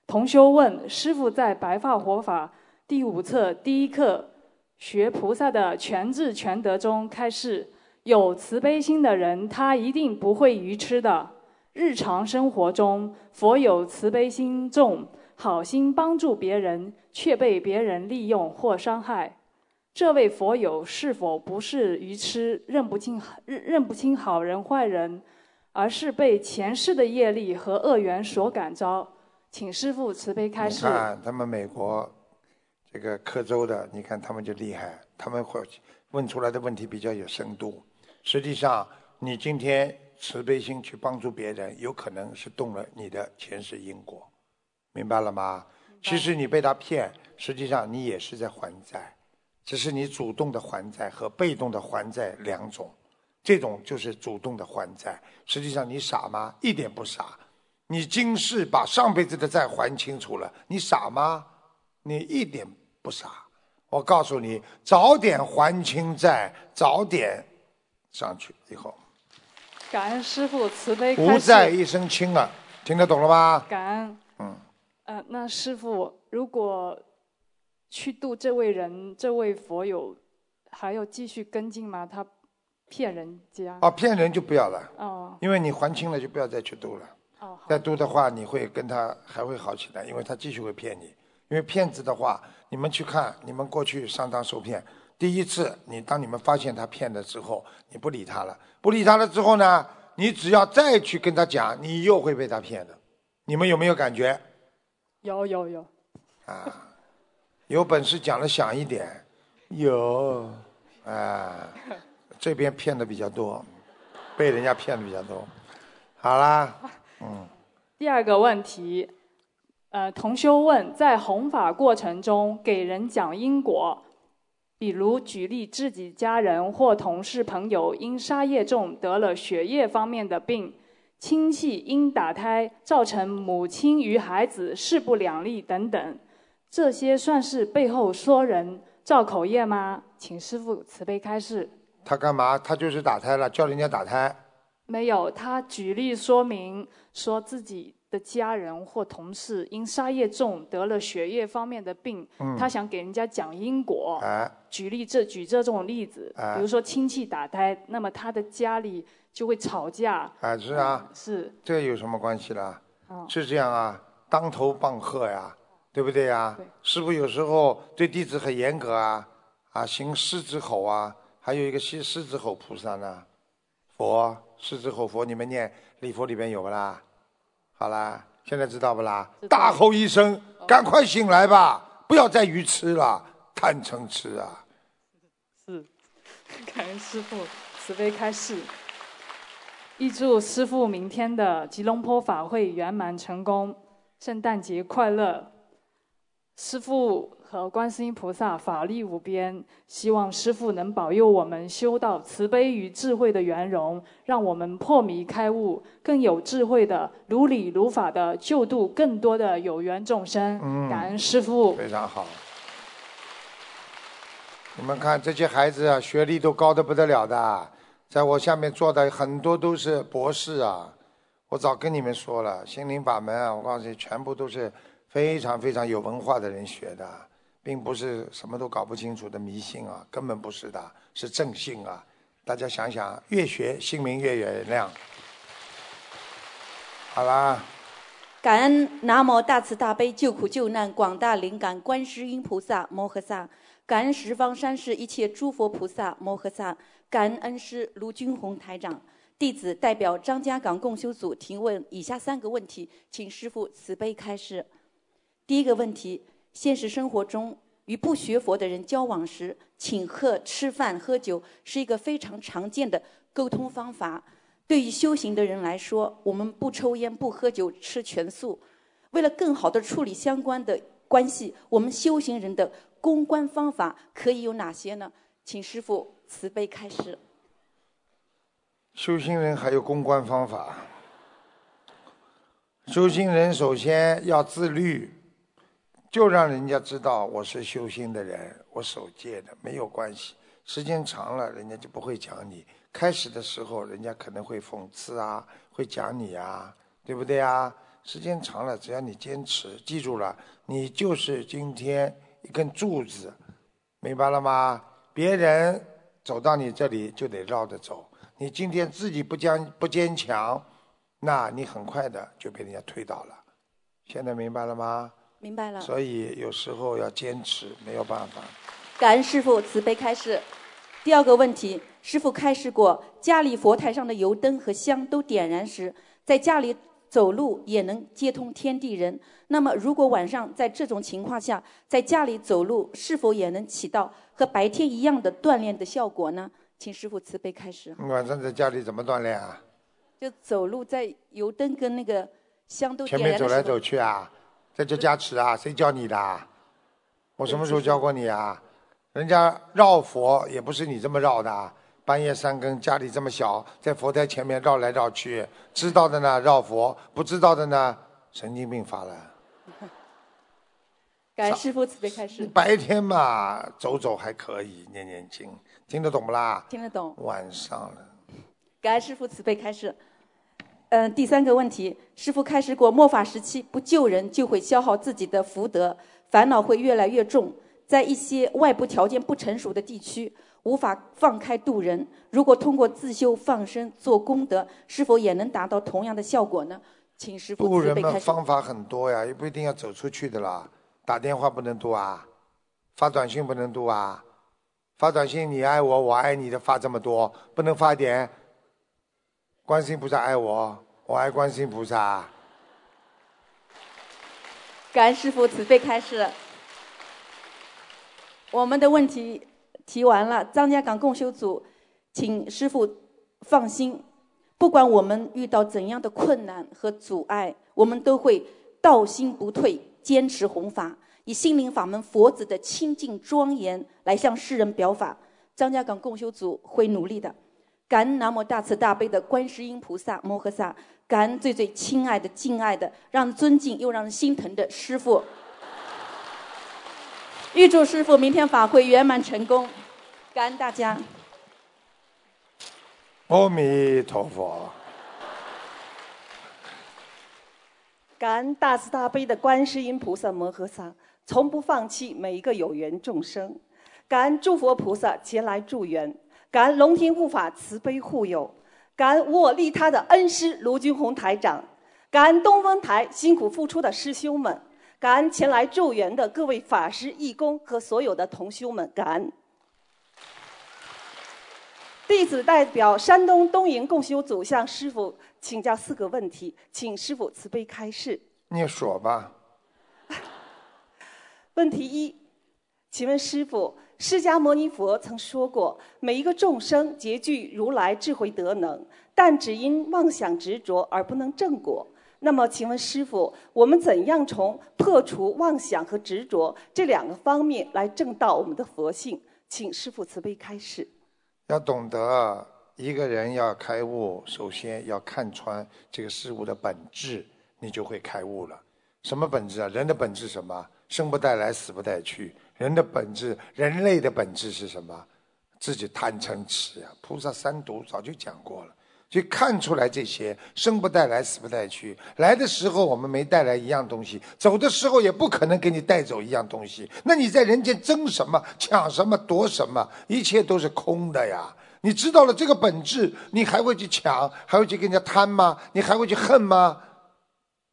同修问：师傅在《白发活法》第五册第一课学菩萨的全智全德中开示。有慈悲心的人，他一定不会愚痴的。日常生活中，佛有慈悲心重，好心帮助别人，却被别人利用或伤害，这位佛友是否不是愚痴，认不清认认不清好人坏人，而是被前世的业力和恶缘所感召？请师父慈悲开示。看他们美国这个科州的，你看他们就厉害，他们会问出来的问题比较有深度。实际上，你今天慈悲心去帮助别人，有可能是动了你的前世因果，明白了吗？其实你被他骗，实际上你也是在还债，只是你主动的还债和被动的还债两种。这种就是主动的还债，实际上你傻吗？一点不傻。你今世把上辈子的债还清楚了，你傻吗？你一点不傻。我告诉你，早点还清债，早点。上去以后，感恩师傅慈悲不在一身轻啊，听得懂了吗？感恩。嗯。呃，那师傅，如果去度这位人，这位佛友，还要继续跟进吗？他骗人家。哦，骗人就不要了。哦。因为你还清了，就不要再去度了。哦。再度的话，你会跟他还会好起来，因为他继续会骗你。因为骗子的话，你们去看，你们过去上当受骗。第一次，你当你们发现他骗了之后，你不理他了，不理他了之后呢，你只要再去跟他讲，你又会被他骗的。你们有没有感觉？有有有。啊，有本事讲的响一点。有，啊，这边骗的比较多，被人家骗的比较多。好啦，嗯。第二个问题，呃，同修问，在弘法过程中给人讲因果。比如举例，自己家人或同事朋友因杀业重得了血液方面的病，亲戚因打胎造成母亲与孩子势不两立等等，这些算是背后说人，造口业吗？请师傅慈悲开示。他干嘛？他就是打胎了，叫人家打胎。没有，他举例说明说自己的家人或同事因杀业重得了血液方面的病，嗯他想给人家讲因果。啊，举例这举这种例子，哎比如说亲戚打胎，那么他的家里就会吵架。啊，是啊，是，这有什么关系啦？嗯是这样啊，当头棒喝呀，对不对呀？对师傅有时候对弟子很严格啊，啊，行狮子吼啊，还有一个狮狮子吼菩萨呢，佛狮子吼佛，你们念礼佛里边有不啦？好啦，现在知道不啦？大吼一声，赶快醒来吧，不要再愚痴了，贪嗔痴啊！是，感恩师傅慈悲开示。预祝师傅明天的吉隆坡法会圆满成功，圣诞节快乐！师傅和观世音菩萨法力无边，希望师傅能保佑我们修到慈悲与智慧的圆融，让我们破迷开悟，更有智慧的如理如法的救度更多的有缘众生。嗯感恩师傅。非常好。你们看这些孩子啊，学历都高的不得了的，在我下面坐的很多都是博士啊。我早跟你们说了，心灵法门啊，我告诉你，全部都是非常非常有文化的人学的，并不是什么都搞不清楚的迷信啊，根本不是的，是正信啊。大家想想，越学心明越原亮。好啦，感恩南无大慈大悲救苦救难广大灵感观世音菩萨摩诃萨，感恩十方三世一切诸佛菩萨摩诃萨，感恩恩师卢军红台长。弟子代表张家港共修组提问以下三个问题，请师父慈悲开示。第一个问题：现实生活中与不学佛的人交往时，请客吃饭喝酒是一个非常常见的沟通方法。对于修行的人来说，我们不抽烟、不喝酒、吃全素。为了更好的处理相关的关系，我们修行人的公关方法可以有哪些呢？请师傅慈悲开示。修行人还有公关方法。修行人首先要自律，就让人家知道我是修心的人，我守戒的，没有关系。时间长了，人家就不会讲你。开始的时候，人家可能会讽刺啊，会讲你啊，对不对啊？时间长了，只要你坚持，记住了，你就是今天一根柱子，明白了吗？别人走到你这里就得绕着走。你今天自己不坚不坚强，那你很快的就被人家推倒了。现在明白了吗？明白了。所以有时候要坚持，没有办法。感恩师傅慈悲开示。第二个问题，师傅开示过，家里佛台上的油灯和香都点燃时，在家里走路也能接通天地人。那么，如果晚上在这种情况下，在家里走路，是否也能起到和白天一样的锻炼的效果呢？请师傅慈悲开示。你晚上在家里怎么锻炼啊？就走路在油灯跟那个香都前点燃走来走去啊，在这加持啊，谁教你的啊？我什么时候教过你啊？人家绕佛也不是你这么绕的啊，半夜三更家里这么小，在佛台前面绕来绕去，知道的呢绕佛，不知道的呢神经病发了。感恩师傅慈悲开示。白天嘛走走还可以，念念经，听得懂不啦？听得懂。晚上了。感恩师傅慈悲开示。嗯，第三个问题，师傅开始过，末法时期不救人就会消耗自己的福德，烦恼会越来越重。在一些外部条件不成熟的地区，无法放开度人。如果通过自修放生做功德，是否也能达到同样的效果呢？请师傅渡人嘛慈悲开示。方法很多呀，也不一定要走出去的啦。打电话不能渡啊，发短信不能渡啊，发短信你爱我，我爱你的发这么多，不能发点。观世音菩萨爱我，我爱观世音菩萨。感恩师父慈悲开示。我们的问题提完了，张家港共修组，请师父放心，不管我们遇到怎样的困难和阻碍，我们都会道心不退，坚持弘法，以心灵法门佛子的清净庄严来向世人表法。张家港共修组会努力的。感恩南无大慈大悲的观世音菩萨摩诃萨，感恩最最亲爱的、敬爱的、让人尊敬又让人心疼的师父。预祝师傅明天法会圆满成功，感恩大家。阿弥陀佛。感恩大慈大悲的观世音菩萨摩诃萨，从不放弃每一个有缘众生。感恩诸佛菩萨前来助缘，感恩龙天护法慈悲护佑，感恩无我利他的恩师卢军宏台长，感恩东风台辛苦付出的师兄们，感恩前来助缘的各位法师、义工和所有的同修们，感恩。弟子代表山东东营共修组向师傅请教四个问题，请师傅慈悲开示。你说吧。问题一，请问师傅，释迦牟尼佛曾说过，每一个众生皆具如来智慧德能，但只因妄想执着而不能正果。那么，请问师傅，我们怎样从破除妄想和执着这两个方面来正道我们的佛性？请师傅慈悲开示。要懂得，一个人要开悟，首先要看穿这个事物的本质，你就会开悟了。什么本质啊？人的本质什么？生不带来，死不带去。人的本质，人类的本质是什么？自己贪嗔痴啊！菩萨三毒早就讲过了。就看出来这些生不带来，死不带去。来的时候我们没带来一样东西，走的时候也不可能给你带走一样东西。那你在人间争什么、抢什么、夺什么？一切都是空的呀！你知道了这个本质，你还会去抢，还会去跟人家贪吗？你还会去恨吗？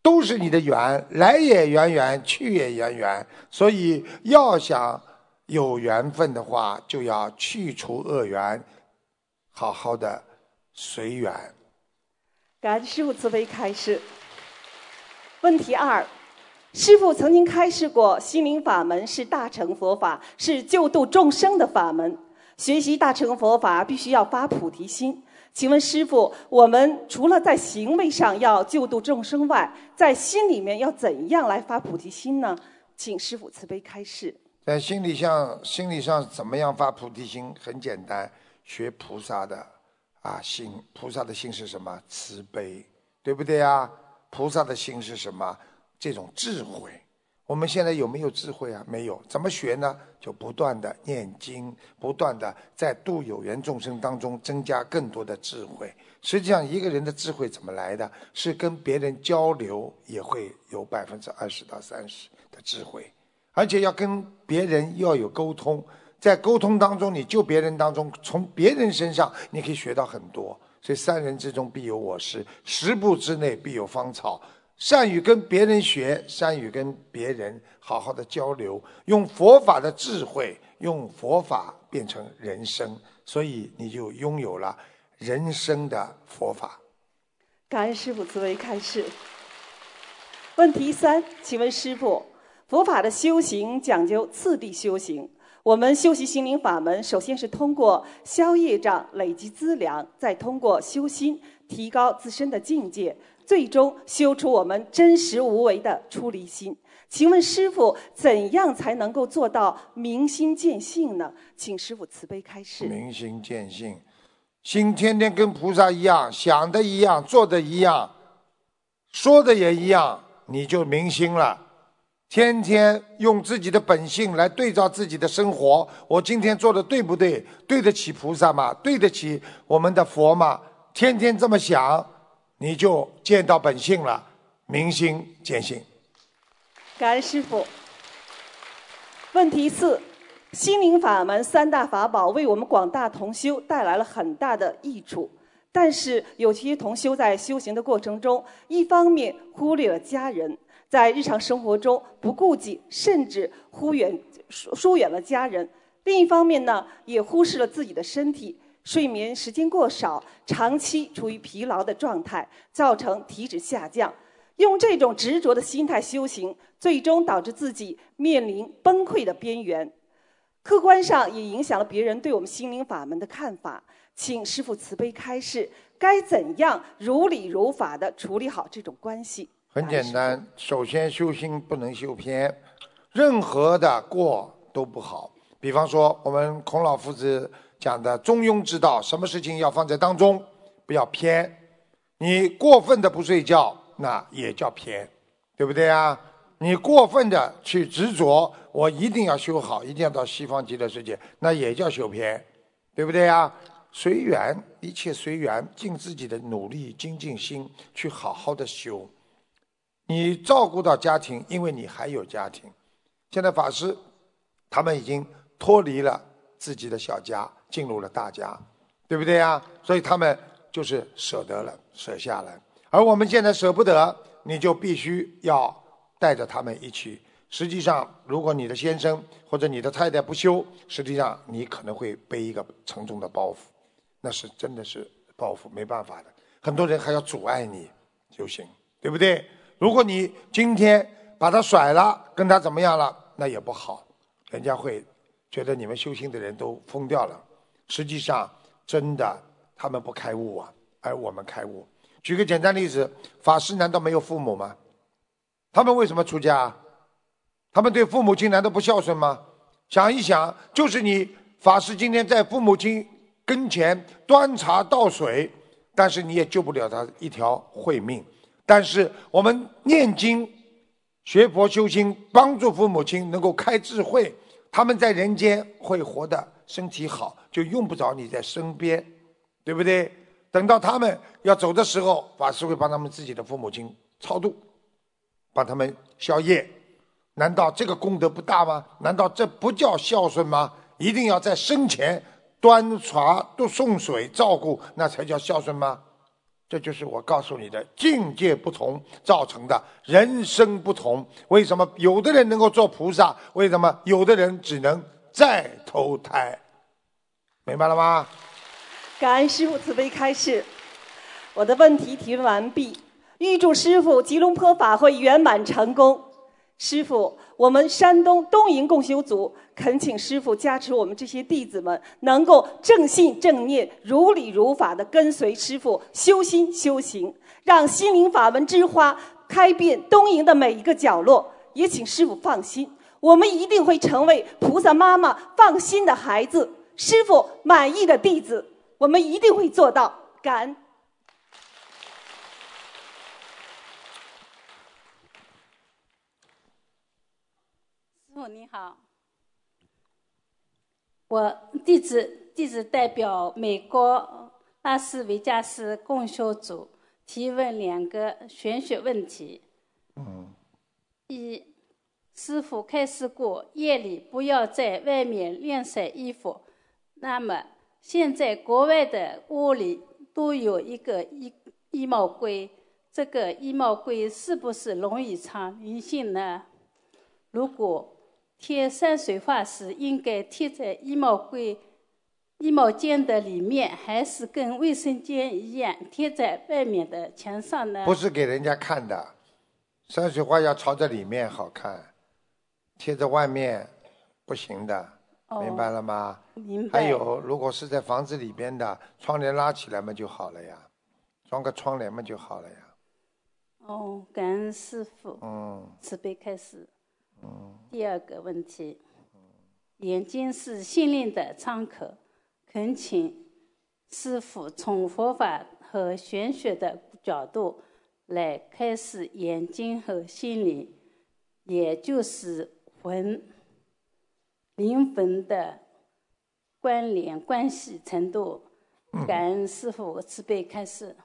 都是你的缘，来也缘缘，去也缘缘。所以要想有缘分的话，就要去除恶缘，好好的。随缘。感恩师父慈悲开示。问题二：师父曾经开示过，心灵法门是大乘佛法，是救度众生的法门。学习大乘佛法，必须要发菩提心。请问师父，我们除了在行为上要救度众生外，在心里面要怎样来发菩提心呢？请师父慈悲开示。在心理上，心理上怎么样发菩提心？很简单，学菩萨的。啊，心菩萨的心是什么？慈悲，对不对啊？菩萨的心是什么？这种智慧。我们现在有没有智慧啊？没有。怎么学呢？就不断的念经，不断的在度有缘众生当中增加更多的智慧。实际上，一个人的智慧怎么来的？是跟别人交流也会有百分之二十到三十的智慧，而且要跟别人要有沟通。在沟通当中，你救别人当中，从别人身上你可以学到很多。所以三人之中必有我师，十步之内必有芳草。善于跟别人学，善于跟别人好好的交流，用佛法的智慧，用佛法变成人生，所以你就拥有了人生的佛法。感恩师父慈悲开示。问题三，请问师父，佛法的修行讲究次第修行。我们修习心灵法门，首先是通过消业障、累积资粮，再通过修心提高自身的境界，最终修出我们真实无为的出离心。请问师傅，怎样才能够做到明心见性呢？请师傅慈悲开示。明心见性，心天天跟菩萨一样，想的一样，做的一样，说的也一样，你就明心了。天天用自己的本性来对照自己的生活，我今天做的对不对？对得起菩萨吗？对得起我们的佛吗？天天这么想，你就见到本性了，明心见性。感恩师父。问题四：心灵法门三大法宝为我们广大同修带来了很大的益处，但是有些同修在修行的过程中，一方面忽略了家人。在日常生活中不顾及，甚至忽远疏疏远了家人；另一方面呢，也忽视了自己的身体，睡眠时间过少，长期处于疲劳的状态，造成体脂下降。用这种执着的心态修行，最终导致自己面临崩溃的边缘。客观上也影响了别人对我们心灵法门的看法。请师父慈悲开示，该怎样如理如法的处理好这种关系？很简单，首先修心不能修偏，任何的过都不好。比方说，我们孔老夫子讲的中庸之道，什么事情要放在当中，不要偏。你过分的不睡觉，那也叫偏，对不对啊？你过分的去执着，我一定要修好，一定要到西方极乐世界，那也叫修偏，对不对呀？随缘，一切随缘，尽自己的努力，精进心，去好好的修。你照顾到家庭，因为你还有家庭。现在法师他们已经脱离了自己的小家，进入了大家，对不对呀？所以他们就是舍得了，舍下了。而我们现在舍不得，你就必须要带着他们一起。实际上，如果你的先生或者你的太太不修，实际上你可能会背一个沉重的包袱，那是真的是包袱，没办法的。很多人还要阻碍你修行，对不对？如果你今天把他甩了，跟他怎么样了，那也不好，人家会觉得你们修行的人都疯掉了。实际上，真的他们不开悟啊，而我们开悟。举个简单例子，法师难道没有父母吗？他们为什么出家？他们对父母亲难道不孝顺吗？想一想，就是你法师今天在父母亲跟前端茶倒水，但是你也救不了他一条慧命。但是我们念经、学佛修心，帮助父母亲能够开智慧，他们在人间会活得身体好，就用不着你在身边，对不对？等到他们要走的时候，法师会帮他们自己的父母亲超度，帮他们消业。难道这个功德不大吗？难道这不叫孝顺吗？一定要在生前端茶、都送水、照顾，那才叫孝顺吗？这就是我告诉你的境界不同造成的人生不同。为什么有的人能够做菩萨？为什么有的人只能再投胎？明白了吗？感恩师父慈悲开示，我的问题提问完毕。预祝师父吉隆坡法会圆满成功。师傅，我们山东东营共修组恳请师傅加持我们这些弟子们，能够正信正念、如理如法的跟随师傅修心修行，让心灵法门之花开遍东营的每一个角落。也请师傅放心，我们一定会成为菩萨妈妈放心的孩子，师傅满意的弟子。我们一定会做到，感恩。师傅你好，我弟子弟子代表美国拉斯维加斯共修组提问两个玄学问题。嗯。一，师傅开示过夜里不要在外面晾晒衣服，那么。现在国外的屋里都有一个衣衣帽柜，这个衣帽柜是不是容易藏银杏呢？如果贴山水画时，应该贴在衣帽柜、衣帽间的里面，还是跟卫生间一样贴在外面的墙上呢？不是给人家看的，山水画要朝着里面好看，贴在外面不行的。明白了吗？明白。还有，如果是在房子里边的，窗帘拉起来嘛就好了呀，装个窗帘嘛就好了呀。哦，感恩师傅。嗯。慈悲开始。嗯。第二个问题，眼睛是心灵的窗口，恳请师傅从佛法和玄学的角度来开始眼睛和心灵，也就是魂。灵魂的关联关系程度，感恩师傅慈悲开示。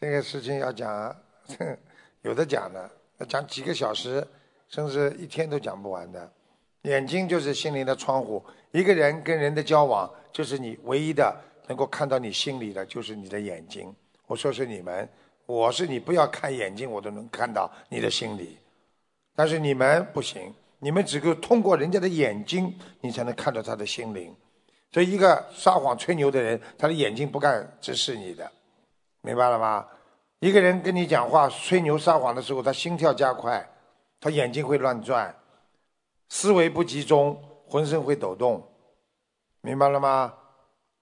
这个事情要讲，有的讲的，要讲几个小时，甚至一天都讲不完的。眼睛就是心灵的窗户，一个人跟人的交往，就是你唯一的能够看到你心里的，就是你的眼睛。我说是你们，我是你，不要看眼睛，我都能看到你的心里，但是你们不行。你们只够通过人家的眼睛，你才能看到他的心灵。所以，一个撒谎吹牛的人，他的眼睛不敢直视你的，明白了吗？一个人跟你讲话吹牛撒谎的时候，他心跳加快，他眼睛会乱转，思维不集中，浑身会抖动，明白了吗？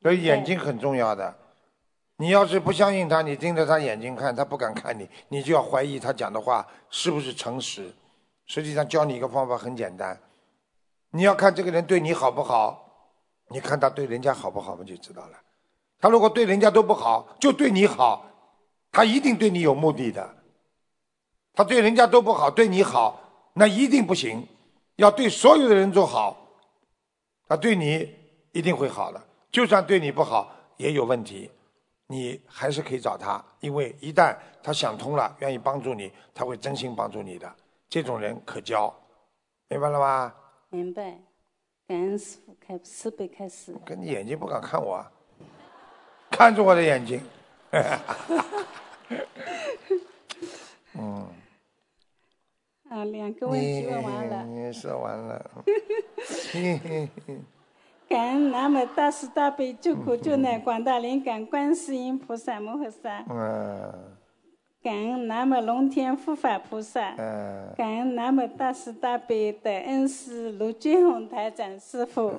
所以眼睛很重要的。你要是不相信他，你盯着他眼睛看，他不敢看你，你就要怀疑他讲的话是不是诚实。实际上教你一个方法很简单，你要看这个人对你好不好，你看他对人家好不好，我们就知道了。他如果对人家都不好，就对你好，他一定对你有目的的。他对人家都不好，对你好，那一定不行。要对所有的人做好，他对你一定会好的。就算对你不好，也有问题，你还是可以找他，因为一旦他想通了，愿意帮助你，他会真心帮助你的。这种人可交，明白了吗？明白。感恩师傅开慈悲开始。跟你眼睛不敢看我，啊，看着我的眼睛。嗯。啊，两个问题问完了。你说完了。感恩南无大慈大悲救苦救难广大灵感观世音菩萨摩诃萨。嗯。感恩南无龙天护法菩萨。嗯。感恩南无大慈大悲的恩师卢俊宏台长师傅。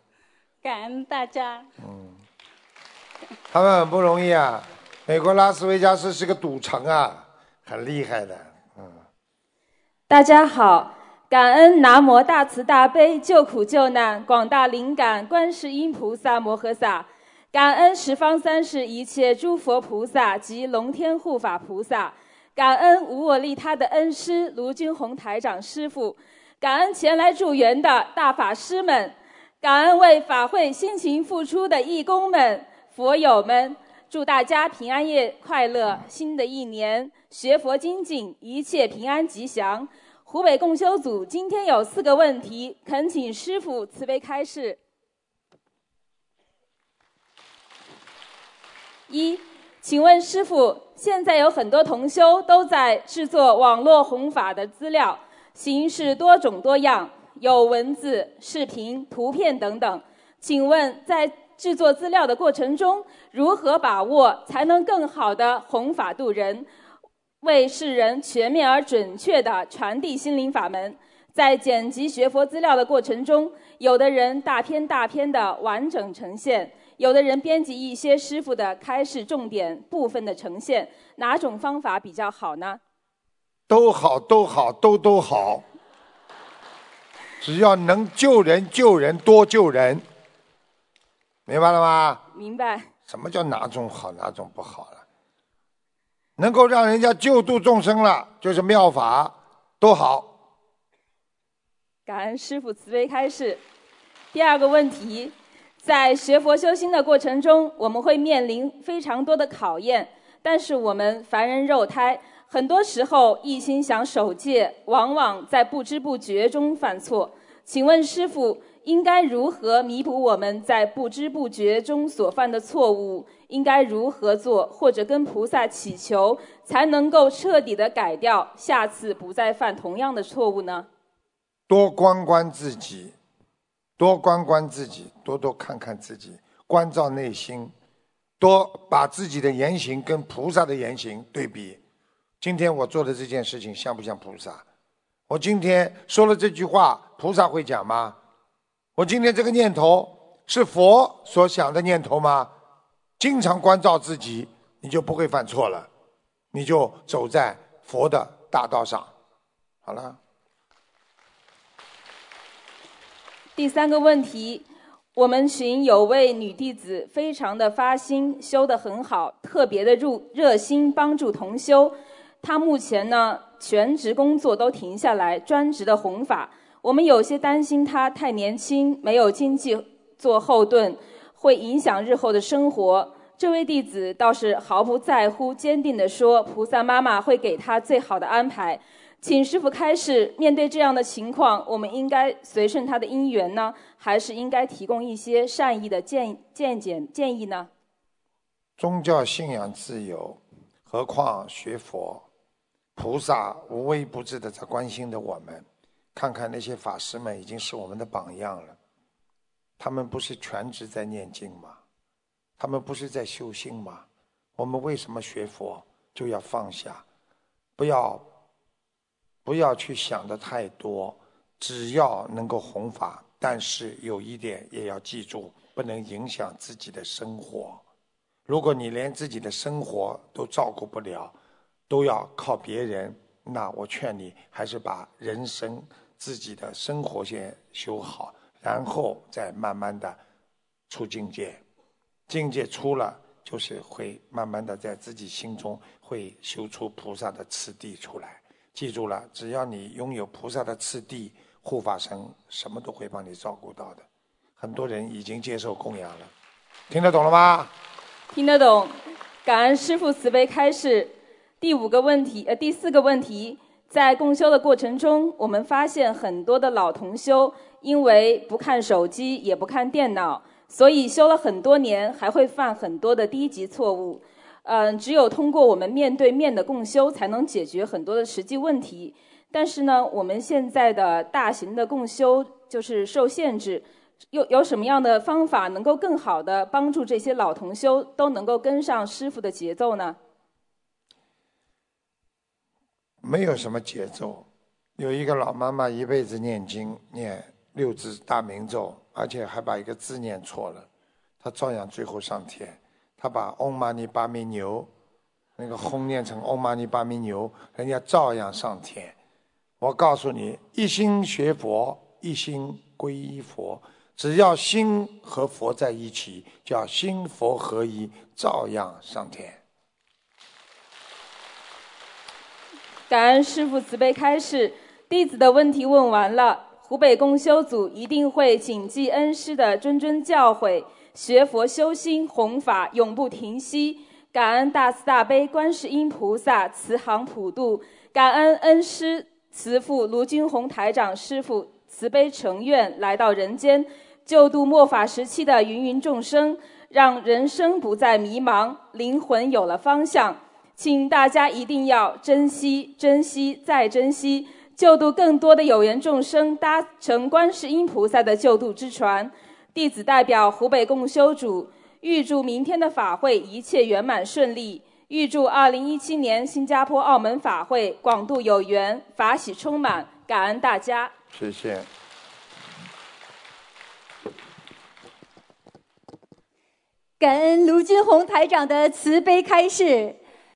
感恩大家。嗯。他们很不容易啊！美国拉斯维加斯是个赌城啊，很厉害的。大家好，感恩南无大慈大悲救苦救难广大灵感观世音菩萨摩诃萨，感恩十方三世一切诸佛菩萨及龙天护法菩萨，感恩无我利他的恩师卢军宏台长师傅，感恩前来助缘的大法师们，感恩为法会辛勤付出的义工们、佛友们，祝大家平安夜快乐，新的一年学佛精进，一切平安吉祥。湖北共修组今天有四个问题，恳请师傅慈悲开示。一，请问师傅，现在有很多同修都在制作网络弘法的资料，形式多种多样，有文字、视频、图片等等。请问在制作资料的过程中，如何把握才能更好的弘法度人？为世人全面而准确地传递心灵法门，在剪辑学佛资料的过程中，有的人大篇大篇的完整呈现，有的人编辑一些师傅的开示重点部分的呈现，哪种方法比较好呢？都好，都好，都都好，只要能救人，救人多救人，明白了吗？明白。什么叫哪种好，哪种不好了？能够让人家救度众生了，就是妙法，多好。感恩师父慈悲开示。第二个问题，在学佛修心的过程中，我们会面临非常多的考验，但是我们凡人肉胎，很多时候一心想守戒，往往在不知不觉中犯错。请问师父，应该如何弥补我们在不知不觉中所犯的错误？应该如何做，或者跟菩萨祈求，才能够彻底的改掉，下次不再犯同样的错误呢？多关关自己，多关关自己，多多看看自己，关照内心，多把自己的言行跟菩萨的言行对比。今天我做的这件事情像不像菩萨？我今天说了这句话，菩萨会讲吗？我今天这个念头是佛所想的念头吗？经常关照自己，你就不会犯错了，你就走在佛的大道上。好了。第三个问题，我们群有位女弟子，非常的发心，修得很好，特别的入热心帮助同修。她目前呢，全职工作都停下来，专职的弘法。我们有些担心他太年轻，没有经济做后盾。会影响日后的生活。这位弟子倒是毫不在乎，坚定地说：“菩萨妈妈会给他最好的安排。”请师傅开示：面对这样的情况，我们应该随顺他的因缘呢，还是应该提供一些善意的建见解建议呢？宗教信仰自由，何况学佛？菩萨无微不至的在关心着我们。看看那些法师们，已经是我们的榜样了。他们不是全职在念经吗？他们不是在修心吗？我们为什么学佛就要放下？不要不要去想的太多，只要能够弘法。但是有一点也要记住，不能影响自己的生活。如果你连自己的生活都照顾不了，都要靠别人，那我劝你还是把人生自己的生活先修好。然后再慢慢的出境界，境界出了，就是会慢慢的在自己心中会修出菩萨的次第出来。记住了，只要你拥有菩萨的次第，护法神什么都会帮你照顾到的。很多人已经接受供养了，听得懂了吗？听得懂，感恩师父慈悲开示。第五个问题，呃，第四个问题，在共修的过程中，我们发现很多的老同修因为不看手机，也不看电脑，所以修了很多年，还会犯很多的低级错误。嗯，只有通过我们面对面的共修，才能解决很多的实际问题。但是呢，我们现在的大型的共修就是受限制，有有什么样的方法能够更好的帮助这些老同修都能够跟上师傅的节奏呢？没有什么节奏。有一个老妈妈一辈子念经，念六字大明咒，而且还把一个字念错了，她照样最后上天。她把 Om Mani p a m e Hum 那个轰念成 Om Mani p a m e Hum，人家照样上天。我告诉你，一心学佛，一心皈依佛，只要心和佛在一起，叫心佛合一，照样上天。感恩师父慈悲开示，弟子的问题问完了。湖北共修组一定会谨记恩师的谆谆教诲，学佛修心弘法，永不停息。感恩大慈大悲观世音菩萨慈航普渡，感恩恩师慈父卢军宏台长师父慈悲成愿来到人间，救度末法时期的芸芸众生，让人生不再迷茫，灵魂有了方向。请大家一定要珍惜、珍惜再珍惜，救度更多的有缘众生，搭乘观世音菩萨的救度之船。弟子代表湖北共修组，预祝明天的法会一切圆满顺利，预祝二零一七年新加坡、澳门法会广度有缘，法喜充满。感恩大家，谢谢。感恩卢军宏台长的慈悲开示。